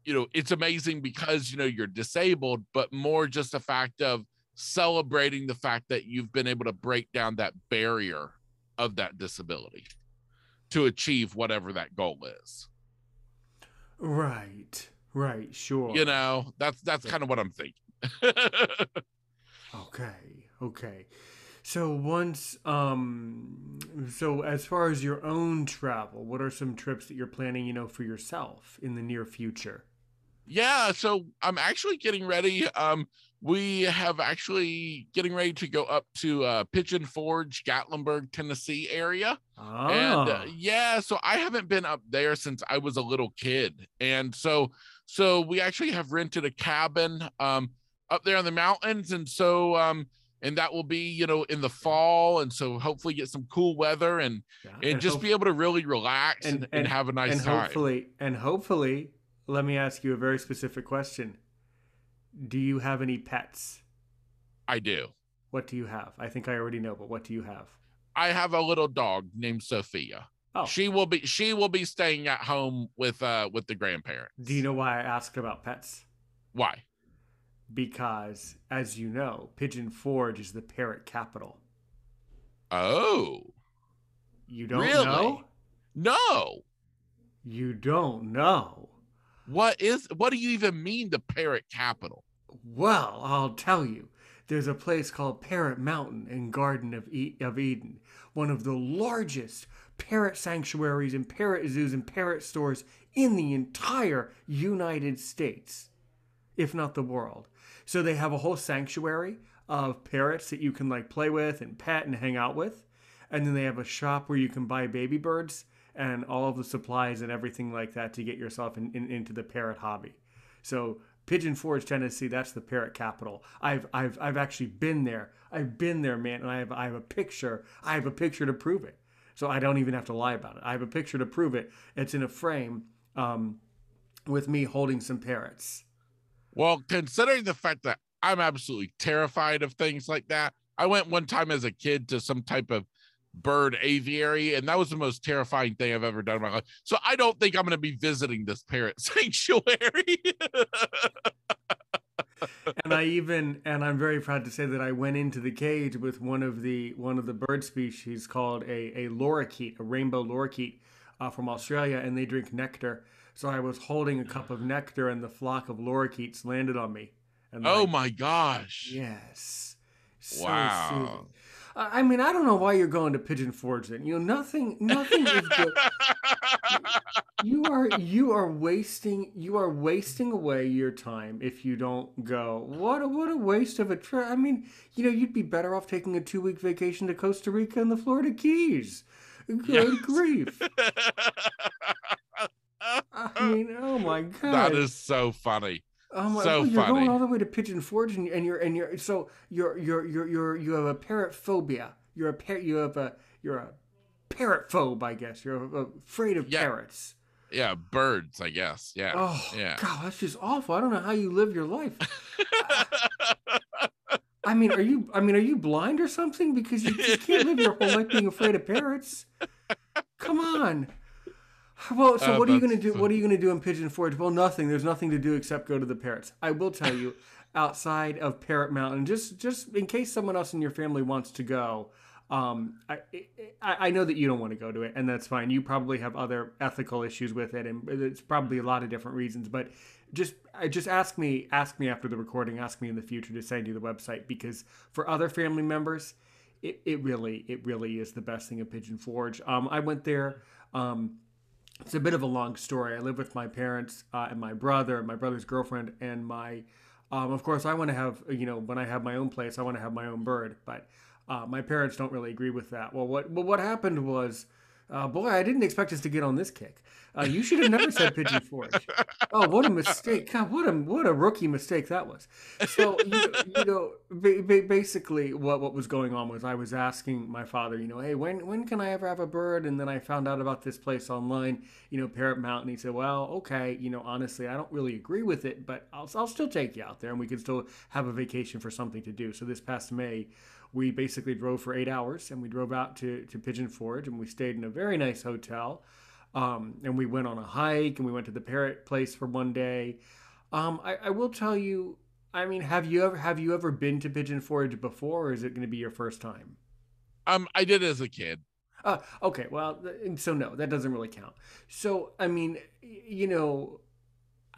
B: you know, it's amazing because you know you're disabled, but more just the fact of celebrating the fact that you've been able to break down that barrier of that disability to achieve whatever that goal is.
A: Right. Right. Sure.
B: You know, that's that's kind of what I'm thinking.
A: okay. Okay. So once um so as far as your own travel, what are some trips that you're planning, you know, for yourself in the near future?
B: Yeah, so I'm actually getting ready. Um we have actually getting ready to go up to uh, Pigeon Forge, Gatlinburg, Tennessee area. Oh. And uh, ah. yeah, so I haven't been up there since I was a little kid. And so so we actually have rented a cabin um, up there in the mountains and so um, and that will be you know in the fall and so hopefully get some cool weather and yeah. and, and, just hope- be able to really relax and, and, and have a nice
A: and
B: time.
A: Hopefully and hopefully let me ask you a very specific question do you have any pets?
B: I do.
A: What do you have? I think I already know, but what do you have?
B: I have a little dog named Sophia. Oh. She will be she will be staying at home with uh with the grandparents.
A: Do you know why I asked about pets?
B: Why?
A: Because as you know, Pigeon Forge is the parrot capital.
B: Oh.
A: You don't really? know?
B: No.
A: You don't know.
B: What is what do you even mean the parrot capital?
A: Well, I'll tell you. There's a place called Parrot Mountain in Garden of, e- of Eden, one of the largest parrot sanctuaries and parrot zoos and parrot stores in the entire United States, if not the world. So they have a whole sanctuary of parrots that you can like play with and pet and hang out with. And then they have a shop where you can buy baby birds and all of the supplies and everything like that to get yourself in, in, into the parrot hobby. So Pigeon Forge, Tennessee, that's the parrot capital. I've I've I've actually been there. I've been there, man, and I have I have a picture. I have a picture to prove it. So I don't even have to lie about it. I have a picture to prove it. It's in a frame um, with me holding some parrots.
B: Well, considering the fact that I'm absolutely terrified of things like that, I went one time as a kid to some type of bird aviary, and that was the most terrifying thing I've ever done in my life. So I don't think I'm going to be visiting this parrot sanctuary.
A: and I even and I'm very proud to say that I went into the cage with one of the one of the bird species called a a lorikeet, a rainbow lorikeet uh, from Australia, and they drink nectar. So I was holding a cup of nectar, and the flock of lorikeets landed on me.
B: And oh like, my gosh!
A: Yes. So wow. Soothing. I mean, I don't know why you're going to Pigeon Forge. Then you know nothing. Nothing is good. you are you are wasting you are wasting away your time if you don't go. What a what a waste of a trip. I mean, you know, you'd be better off taking a two week vacation to Costa Rica and the Florida Keys. Good
B: Yes.
A: grief! I mean, oh my god,
B: that is so funny.
A: Oh my,
B: So
A: well, you're
B: funny.
A: going all the way to Pigeon Forge, and, and you're and you're so you're you're you're you're you have a parrot phobia. You're a par- you have a you're a parrot phobe, I guess. You're afraid of
B: Yeah.
A: parrots.
B: Yeah, birds, I guess. Yeah.
A: Oh
B: yeah.
A: God, that's just awful. I don't know how you live your life. I mean, are you I mean, are you blind or something? Because you, you can't live your whole life being afraid of parrots. Come on. Well, so
B: Oh,
A: what are you going to do? What are you going to do in Pigeon Forge? Well, nothing. There's nothing to do except go to the parrots. I will tell you, outside of Parrot Mountain, just just in case someone else in your family wants to go, um, I, I I know that you don't want to go to it, and that's fine. You probably have other ethical issues with it, and it's probably a lot of different reasons. But just I just ask me ask me after the recording, ask me in the future to send you the website because for other family members, it, it really it really is the best thing at Pigeon Forge. Um, I went there. Um, it's a bit of a long story. I live with my parents uh, and my brother, my brother's girlfriend, and my. Um, of course, I want to have you know when I have my own place, I want to have my own bird, but uh, my parents don't really agree with that. Well, what well, what happened was, uh, boy, I didn't expect us to get on this kick. Uh, you should have never said Pigeon Forge. Oh, what a mistake! God, what a what a rookie mistake that was. So you, you know, ba- ba- basically, what what was going on was I was asking my father, you know, hey, when when can I ever have a bird? And then I found out about this place online, you know, Parrot Mountain. He said, well, okay, you know, honestly, I don't really agree with it, but I'll I'll still take you out there, and we can still have a vacation for something to do. So this past May. We basically drove for eight hours and we drove out to, to Pigeon Forge and we stayed in a very nice hotel. Um, and we went on a hike and we went to the parrot place for one day. Um, I, I will tell you, I mean, have you ever have you ever been to Pigeon Forge before, or is it going to be your first time?
B: um, I did as a kid.
A: Uh, okay, well, so no, that doesn't really count. So, I mean, you know,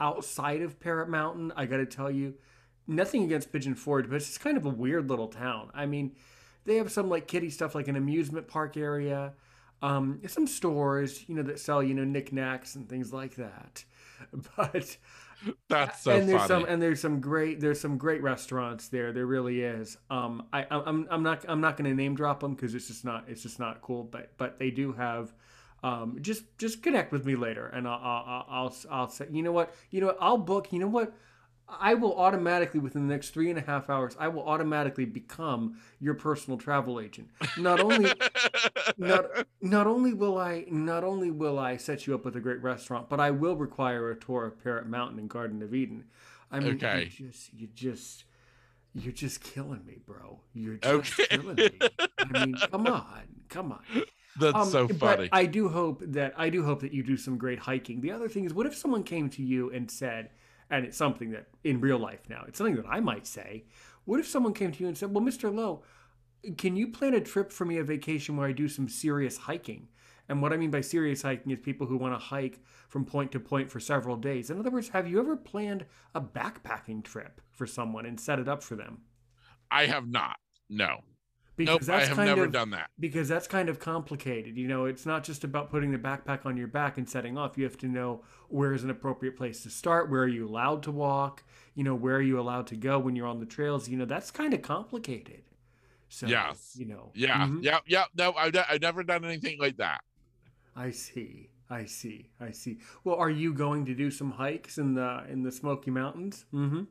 A: outside of Parrot Mountain, I got to tell you, nothing against Pigeon Forge, but it's just kind of a weird little town. I mean, they have some like kiddie stuff, like an amusement park area, um, some stores, you know, that sell you know knickknacks and things like that. But
B: That's so
A: and there's
B: funny.
A: some and there's some great there's some great restaurants there. There really is. Um, I I'm I'm not I'm not going to name drop them because it's just not it's just not cool. But but they do have. Um, just just connect with me later, and I'll I'll I'll, I'll say you know what you know what I'll book you know what I will automatically within the next three and a half hours I will automatically become your personal travel agent. Not only not not only will I not only will I set you up with a great restaurant, but I will require a tour of Parrot Mountain and Garden of Eden. I mean,
B: Okay.
A: you just you just you're just killing me, bro. You're just
B: Okay.
A: killing me. I mean, come on, come on.
B: That's
A: Um,
B: so
A: but
B: funny.
A: I do hope that I do hope that you do some great hiking. The other thing is, what if someone came to you and said, and it's something that in real life now, it's something that I might say. What if someone came to you and said, "Well, Mr. Lowe, can you plan a trip for me, a vacation where I do some serious hiking?" And what I mean by serious hiking is people who want to hike from point to point for several days. In other words, have you ever planned a backpacking trip for someone and set it up for them?
B: I have not. No.
A: Because
B: nope. I have
A: kind
B: never
A: of,
B: done that.
A: because that's kind of complicated. You know, it's not just about putting the backpack on your back and setting off. You have to know where is an appropriate place to start, where are you allowed to walk, you know, where are you allowed to go when you're on the trails. You know, that's kind of complicated. So,
B: Yes.
A: you know,
B: Yeah.
A: mhm.
B: Yeah. Yeah. No, I've, I've never done anything like that.
A: I see. I see. I see. Well, are you going to do some hikes in the in the Smoky Mountains? Mm-hmm.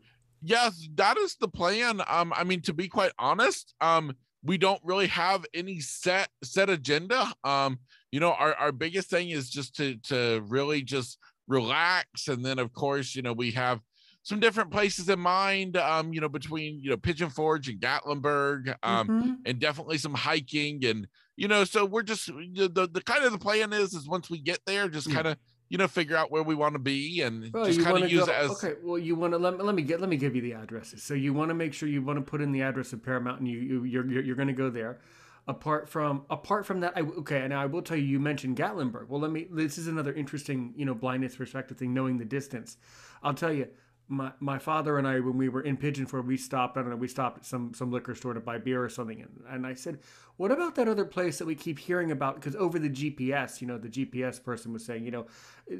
B: Yes, that is the plan. Um, I mean, to be quite honest, um, we don't really have any set set agenda. Um, you know, our, our biggest thing is just to to really just relax. And then of course, you know, we have some different places in mind, um, you know, between you know Pigeon Forge and Gatlinburg, um,
A: Mhm.
B: and definitely some hiking and you know, so we're just the, the the kind of the plan is is once we get there, just
A: Mm.
B: kind of you know figure out where we want to be and
A: Well,
B: just kind of use
A: go.
B: it as
A: okay, well, you want to let, me- let me get let me give you the addresses. So you want to make sure you want to put in the address of Parrot Mountain, and you, you you're you're, you're going to go there. Apart from apart from that, I okay, and I will tell you. You mentioned Gatlinburg. Well, let me. This is another interesting, you know, blindness perspective thing. Knowing the distance, I'll tell you. My, my father and I, when we were in Pigeon Forge, we stopped. I don't know. We stopped at some some liquor store to buy beer or something, and, and I said, "What about that other place that we keep hearing about?" Because over the GPS, you know, the GPS person was saying, you know,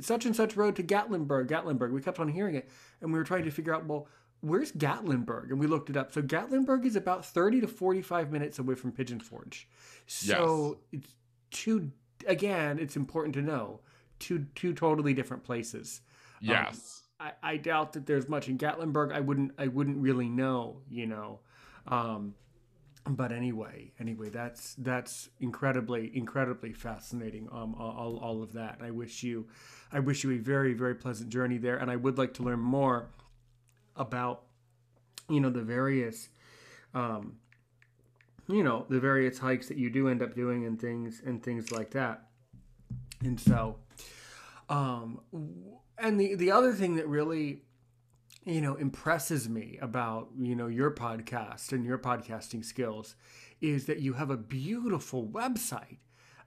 A: such and such road to Gatlinburg, Gatlinburg. We kept on hearing it, and we were trying to figure out, well, where's Gatlinburg? And we looked it up. So Gatlinburg is about thirty to forty-five minutes away from Pigeon Forge. So it's two again, it's important to know two two totally different places.
B: Um, yes.
A: Um, I, I doubt that there's much in Gatlinburg. I wouldn't I wouldn't really know, you know. Um, but anyway, anyway, that's that's incredibly incredibly fascinating. Um, all, all of that. I wish you, I wish you a very very pleasant journey there, and I would like to learn more about, you know, the various, um, you know, the various hikes that you do end up doing and things and things like that. And so, um, and the the other thing that really you know impresses me about you know your podcast and your podcasting skills is that you have a beautiful website.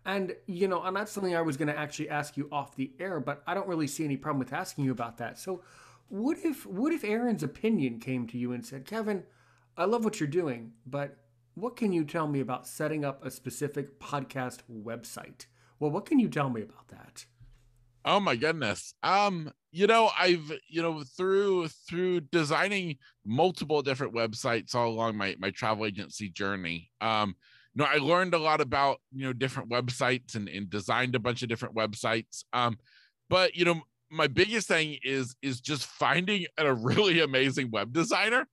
A: And you know and that's something i was going to actually ask you off the air but i don't really see any problem with asking you about that. So what if what if aaron's opinion came to you and said kevin i love what you're doing but what can you tell me about setting up a specific podcast website? Well what can you tell me about that
B: Oh my goodness. Um, you know, I've you know through through designing multiple different websites all along my my travel agency journey. Um, you know, I learned a lot about you know different websites and, and designed a bunch of different websites. Um, but you know, my biggest thing is is just finding a really amazing web designer.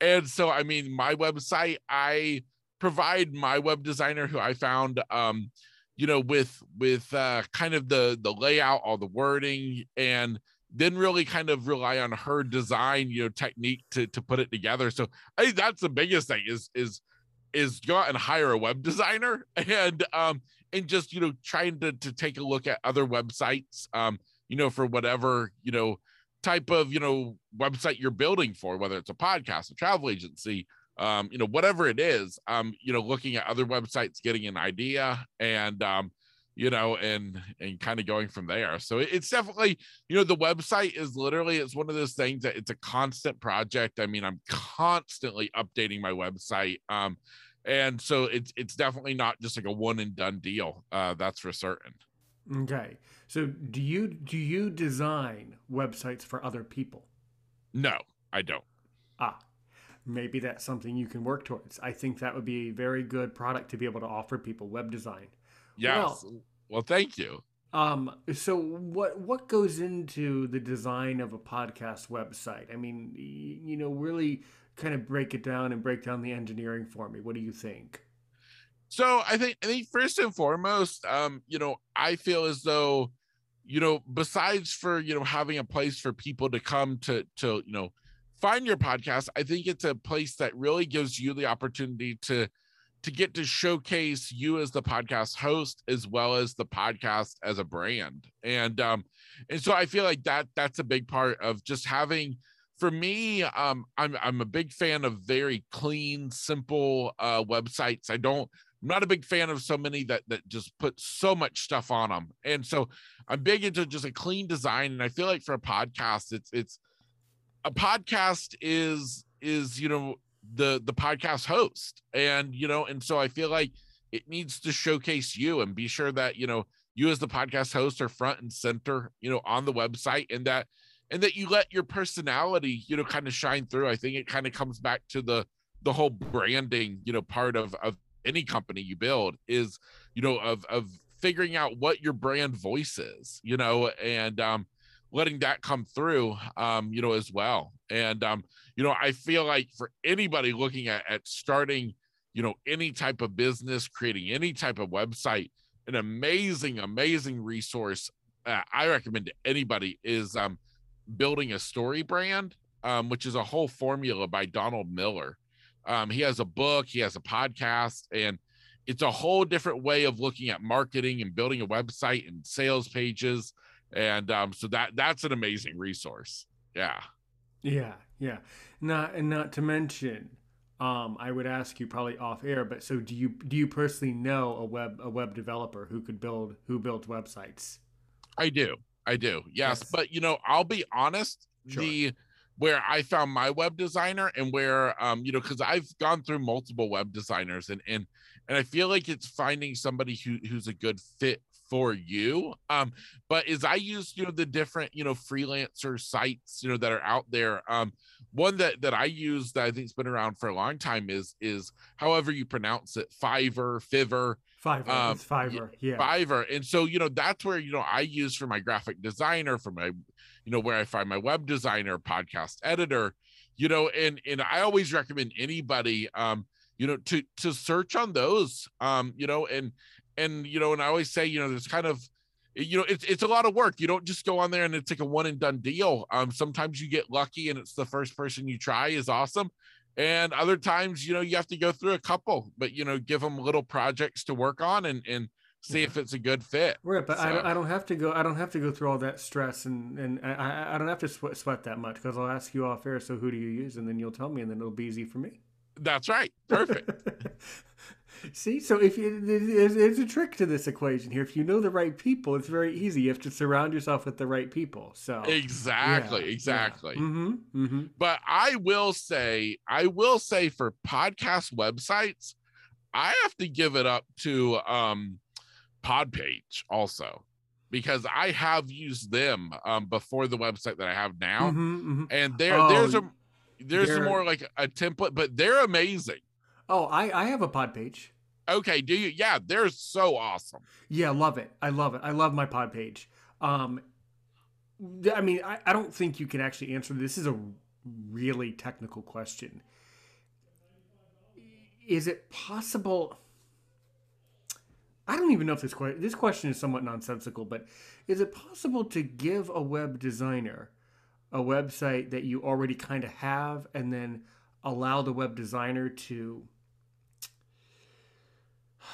B: And so, I mean, my website, I provide my web designer who I found um you know with with uh kind of the the layout all the wording and then really kind of rely on her design you know technique to to put it together. So i think that's the biggest thing is is is go out and hire a web designer and um and just you know trying to to take a look at other websites um you know for whatever you know type of you know website you're building for whether it's a podcast a travel agency um, you know, whatever it is, um, you know, looking at other websites, getting an idea and, um, you know, and, and kind of going from there. So it's definitely, you know, the website is literally, it's one of those things that it's a constant project. I mean, I'm constantly updating my website. Um, and so it's, it's definitely not just like a one and done deal. Uh, that's for certain.
A: Okay. So do you, do you design websites for other people?
B: No, I don't.
A: Ah, maybe that's something you can work towards. I think that would be a very good product to be able to offer people web design.
B: Yes. Well, well thank you.
A: Um, so what what goes into the design of a podcast website? I mean, you know, really kind of break it down and break down the engineering for me. What do you think?
B: So I think I think first and foremost, um, you know, I feel as though, you know, besides for you know having a place for people to come to to you know find your podcast i think it's a place that really gives you the opportunity to to get to showcase you as the podcast host as well as the podcast as a brand and um and so i feel like that that's a big part of just having for me um i'm i'm a big fan of very clean simple uh websites i don't I'm not a big fan of so many that that just put so much stuff on them. And so I'm big into just a clean design. And I feel like for a podcast, it's it's a podcast is is you know the the podcast host. And you know and so i feel like it needs to showcase you and be sure that you know you as the podcast host are front and center you know on the website and that and that you let your personality you know kind of shine through. I think it kind of comes back to the the whole branding you know part of of any company you build is you know of of figuring out what your brand voice is you know and um letting that come through um you know as well. And um you know i feel like for anybody looking at, at starting you know any type of business creating any type of website an amazing amazing resource uh, i recommend to anybody is um building a story brand um which is a whole formula by donald miller. Um he has a book he has a podcast and it's a whole different way of looking at marketing and building a website and sales pages and um, so that that's an amazing resource. Yeah.
A: Yeah, yeah. Not and not to mention, um, I would ask you probably off air, but so do you do you personally know a web a web developer who could build who builds websites?
B: I do. I do. Yes, yes. but you know, I'll be honest, sure. the where I found my web designer and where um you know cuz I've gone through multiple web designers and and and I feel like it's finding somebody who who's a good fit for you. Um, but as I use, you know, the different, you know, freelancer sites, you know, that are out there. Um, one that that I use that I think's been around for a long time is is however you pronounce it, Fiverr, Fiverr.
A: Fiverr. Um, it's Fiverr. Yeah.
B: Fiverr. And so, you know, that's where, you know, I use for my graphic designer, for my, you know, where I find my web designer, podcast editor, you know, and and I always recommend anybody um, you know, to to search on those. Um, you know, and and you know, and I always say, you know, there's kind of you know it's it's a lot of work. You don't just go on there and it's like a one and done deal. Um sometimes you get lucky and it's the first person you try is awesome. And other times you know you have to go through a couple but you know give them little projects to work on and and see yeah. if it's a good fit.
A: Right but so. I, don't, I don't have to go i don't have to go through all that stress and and i, I don't have to sweat, sweat that much because i'll ask you off air so who do you use? And then you'll tell me and then it'll be easy for me.
B: That's right. Perfect
A: See, so if you, there's a trick to this equation here. If you know the right people, it's very easy. You have to surround yourself with the right people. So
B: exactly, yeah, exactly. Yeah. Mm-hmm, mm-hmm. But I will say, I will say for podcast websites, I have to give it up to um, Podpage also because I have used them um, before the website that I have now, mm-hmm, mm-hmm. and there oh, there's a there's more like a template, but they're amazing.
A: Oh, I I have a pod page.
B: Okay, do you? Yeah, they're so awesome.
A: Yeah, love it. I love it. I love my pod page. Um, I mean, I, I don't think you can actually answer this. Is a really technical question. Is it possible? I don't even know if this question this question is somewhat nonsensical, but is it possible to give a web designer a website that you already kind of have and then allow the web designer to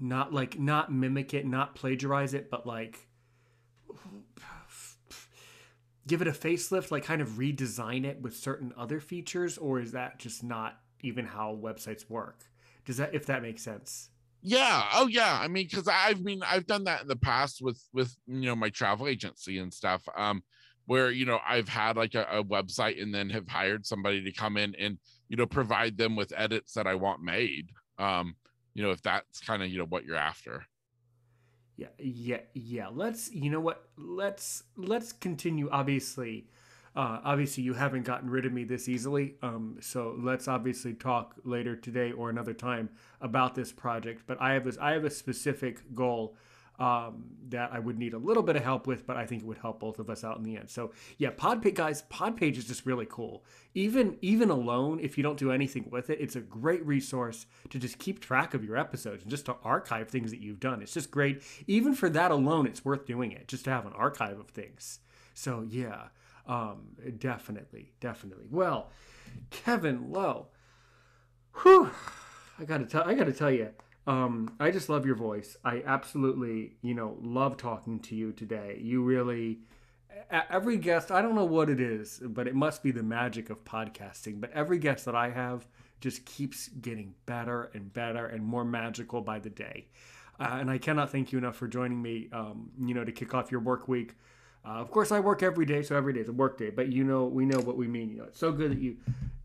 A: not like not mimic it, not plagiarize it, but like give it a facelift, like kind of redesign it with certain other features, or is that just not even how websites work? Does that if that makes sense?
B: Yeah. Oh yeah. I mean, because I've mean I've done that in the past with with you know my travel agency and stuff. Um, where you know I've had like a, a website and then have hired somebody to come in and you know provide them with edits that I want made. Um, you know if that's kind of you know what you're after
A: yeah yeah yeah let's you know what let's let's continue obviously uh, obviously you haven't gotten rid of me this easily um, so let's obviously talk later today or another time about this project but i have this i have a specific goal um, that I would need a little bit of help with, but I think it would help both of us out in the end. So yeah, Podpage guys, Podpage is just really cool. Even even alone, if you don't do anything with it, it's a great resource to just keep track of your episodes and just to archive things that you've done. It's just great. Even for that alone, it's worth doing it just to have an archive of things. So yeah, um, definitely, definitely. Well, Kevin Lowe, whew, I gotta tell, I gotta tell you um, I just love your voice. I absolutely, you know, love talking to you today. You really, every guest, I don't know what it is, but it must be the magic of podcasting. But every guest that I have just keeps getting better and better and more magical by the day. Uh, and I cannot thank you enough for joining me, um, you know, to kick off your work week. Uh, of course, I work every day, so every day is a work day. But you know, we know what we mean. You know, it's so good that you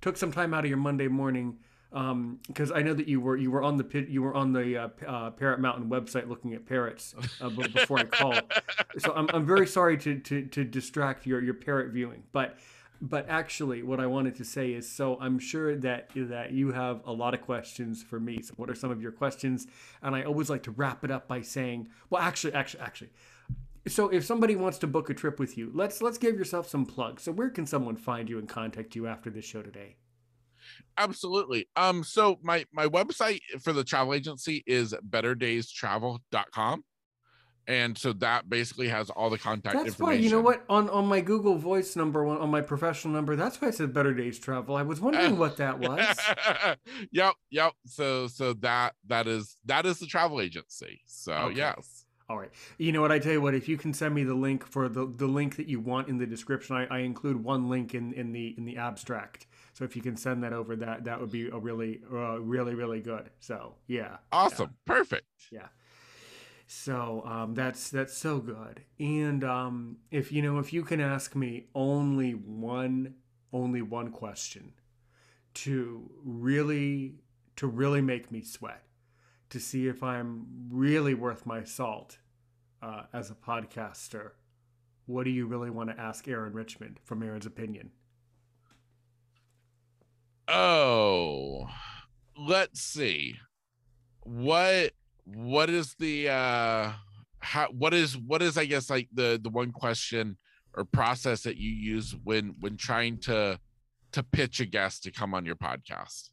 A: took some time out of your Monday morning because um, I know that you were you were on the pit you were on the uh, uh, Parrot Mountain website looking at parrots uh, before I called. So I'm, I'm very sorry to, to, to distract your your parrot viewing, but but actually what I wanted to say is so I'm sure that that you have a lot of questions for me. So what are some of your questions? And I always like to wrap it up by saying, well, actually, actually, actually. So if somebody wants to book a trip with you, let's let's give yourself some plugs. So where can someone find you and contact you after this show today?
B: Absolutely um so my my website for the travel agency is betterdaystravel.com and so that basically has all the contact
A: that's
B: information.
A: why you know what on on my google voice number on my professional number that's why i said better days travel i was wondering what that was
B: yep yep so so that that is that is the travel agency so okay. yes
A: all right. You know what? I tell you what. If you can send me the link for the, the link that you want in the description, I, I include one link in, in the in the abstract. So if you can send that over, that that would be a really, uh, really, really good. So yeah,
B: awesome,
A: yeah.
B: perfect.
A: Yeah. So um, that's that's so good. And um, if you know, if you can ask me only one, only one question to really to really make me sweat, to see if I'm really worth my salt uh, as a podcaster. What do you really want to ask Aaron Richmond from Aaron's opinion?
B: Oh, let's see. What what is the uh how what is what is i guess like the the one question or process that you use when when trying to to pitch a guest to come on your podcast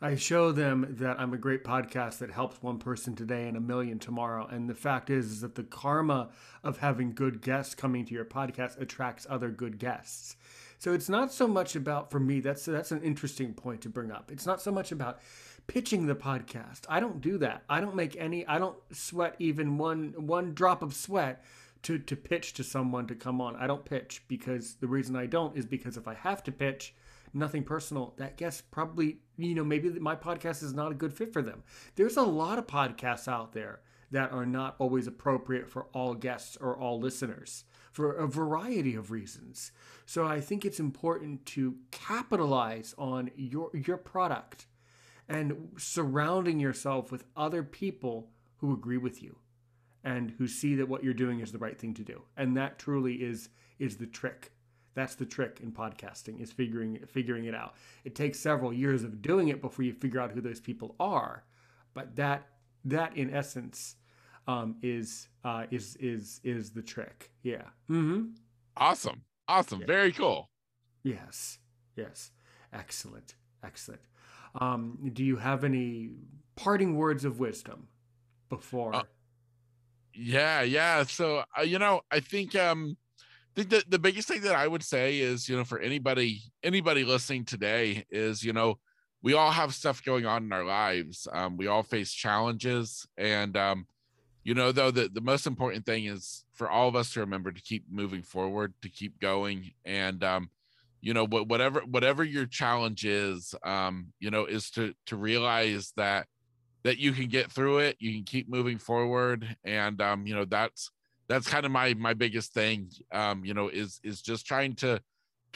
A: I show them that I'm a great podcast that helps one person today and a million tomorrow. And the fact is, is that the karma of having good guests coming to your podcast attracts other good guests. So it's not so much about for me. That's that's an interesting point to bring up. It's not so much about pitching the podcast. I don't do that. I don't make any. I don't sweat even one one drop of sweat to to pitch to someone to come on. I don't pitch because the reason I don't is because if I have to pitch, nothing personal, that guest probably you know maybe my podcast is not a good fit for them. There's a lot of podcasts out there that are not always appropriate for all guests or all listeners for a variety of reasons. So I think it's important to capitalize on your your product and surrounding yourself with other people who agree with you and who see that what you're doing is the right thing to do. And that truly is is the trick. That's the trick in podcasting is figuring figuring it out. It takes several years of doing it before you figure out who those people are, but that that in essence um, is uh, is is is the trick. Yeah. Mm-hmm.
B: Awesome. Awesome. Yeah. Very cool.
A: Yes. Yes. Excellent. Excellent. Um, do you have any parting words of wisdom before? Uh,
B: yeah, yeah. So uh, you know, I think um, I think the the biggest thing that I would say is you know for anybody anybody listening today is you know we all have stuff going on in our lives. Um, we all face challenges, and um, you know though the the most important thing is for all of us to remember to keep moving forward, to keep going, and um, you know whatever whatever your challenge is um you know is to to realize that that you can get through it you can keep moving forward and um you know that's that's kind of my my biggest thing um you know is is just trying to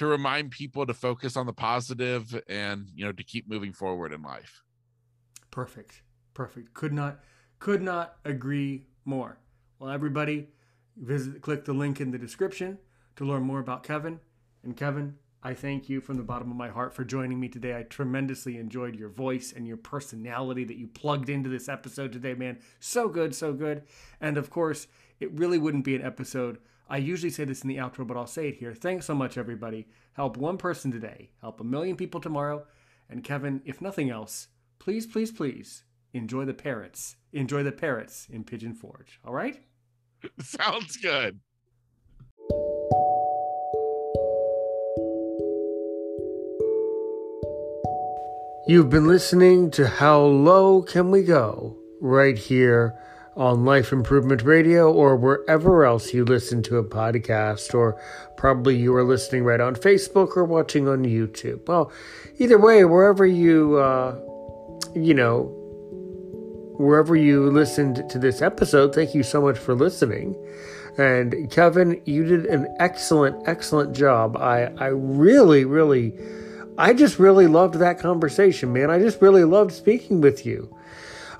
B: to remind people to focus on the positive and you know to keep moving forward in life.
A: Perfect. Perfect. Could not could not agree more well everybody visit click the link in the description to learn more about kevin and kevin I thank you from the bottom of my heart for joining me today. I tremendously enjoyed your voice and your personality that you plugged into this episode today, man. So good, so good. And of course, it really wouldn't be an episode. I usually say this in the outro, but I'll say it here. Thanks so much, everybody. Help one person today, help a million people tomorrow. And Kevin, if nothing else, please, please, please enjoy the parrots. Enjoy the parrots in Pigeon Forge. All right?
B: Sounds good.
A: You've been listening to How Low Can We Go right here on Life Improvement Radio or wherever else you listen to a podcast, or probably you are listening right on Facebook or watching on YouTube. Well, either way, wherever you, uh, you know, wherever you listened to this episode, thank you so much for listening. And Kevin, you did an excellent, excellent job. I, I really, really I just really loved that conversation, man. I just really loved speaking with you.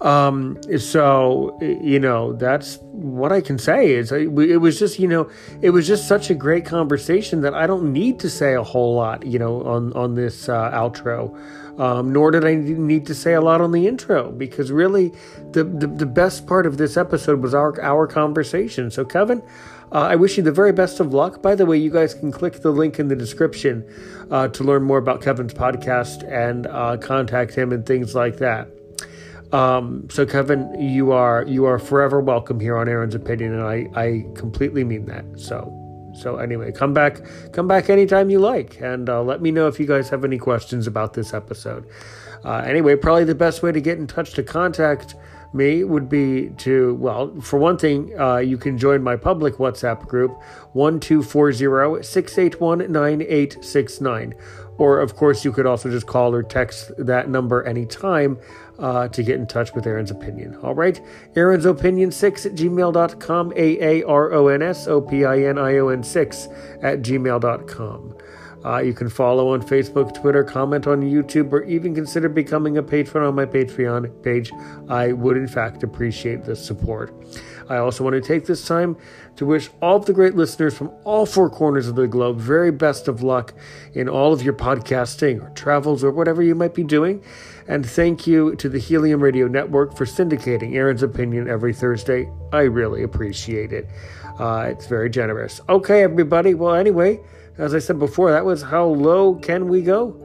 A: Um, so you know that's what I can say is it was just you know it was just such a great conversation that I don't need to say a whole lot you know on on this uh, outro, um, nor did I need to say a lot on the intro because really the, the the best part of this episode was our our conversation. So Kevin, uh, I wish you the very best of luck. By the way, you guys can click the link in the description uh, to learn more about Kevin's podcast and uh, contact him and things like that. Um, so, Kevin, you are you are forever welcome here on Aaron's Opinion, and I, I completely mean that. So, so anyway, come back come back anytime you like, and uh, let me know if you guys have any questions about this episode. Uh, anyway, probably the best way to get in touch to contact me would be to, well, for one thing, uh, you can join my public WhatsApp group, 1240 681 9869. Or, of course, you could also just call or text that number anytime uh, to get in touch with Aaron's Opinion. All right? Aaron's Opinion 6 at gmail.com, A A R O N S O P I N I O N 6 at gmail.com. Uh, you can follow on Facebook, Twitter, comment on YouTube, or even consider becoming a patron on my Patreon page. I would, in fact, appreciate the support. I also want to take this time to wish all of the great listeners from all four corners of the globe very best of luck in all of your podcasting or travels or whatever you might be doing. And thank you to the Helium Radio Network for syndicating Aaron's Opinion every Thursday. I really appreciate it. Uh, it's very generous. Okay, everybody. Well, anyway, as I said before, that was How Low Can We Go?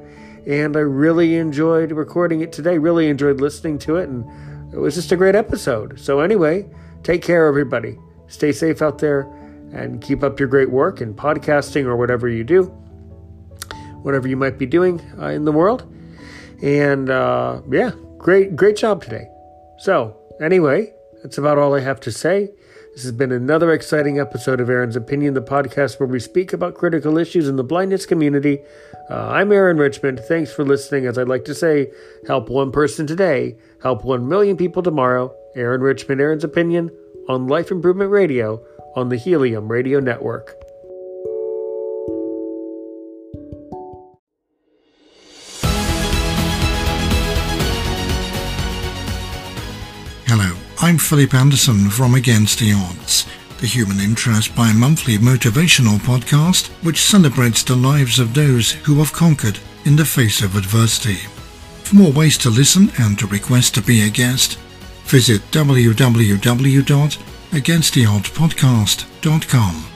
A: And I really enjoyed recording it today, really enjoyed listening to it, and it was just a great episode. So, anyway, take care, everybody. Stay safe out there and keep up your great work in podcasting or whatever you do, whatever you might be doing uh, in the world. And uh, yeah, great, great job today. So, anyway, that's about all I have to say. This has been another exciting episode of Aaron's Opinion, the podcast where we speak about critical issues in the blindness community. Uh, I'm Aaron Richmond. Thanks for listening. As I'd like to say, help one person today, help one million people tomorrow. Aaron Richmond, Aaron's Opinion on Life Improvement Radio on the Helium Radio Network.
C: Hello, I'm Philip Anderson from Against the Odds, the Human Interest bi monthly motivational podcast which celebrates the lives of those who have conquered in the face of adversity. For more ways to listen and to request to be a guest, visit www.againsttheoddspodcast.com.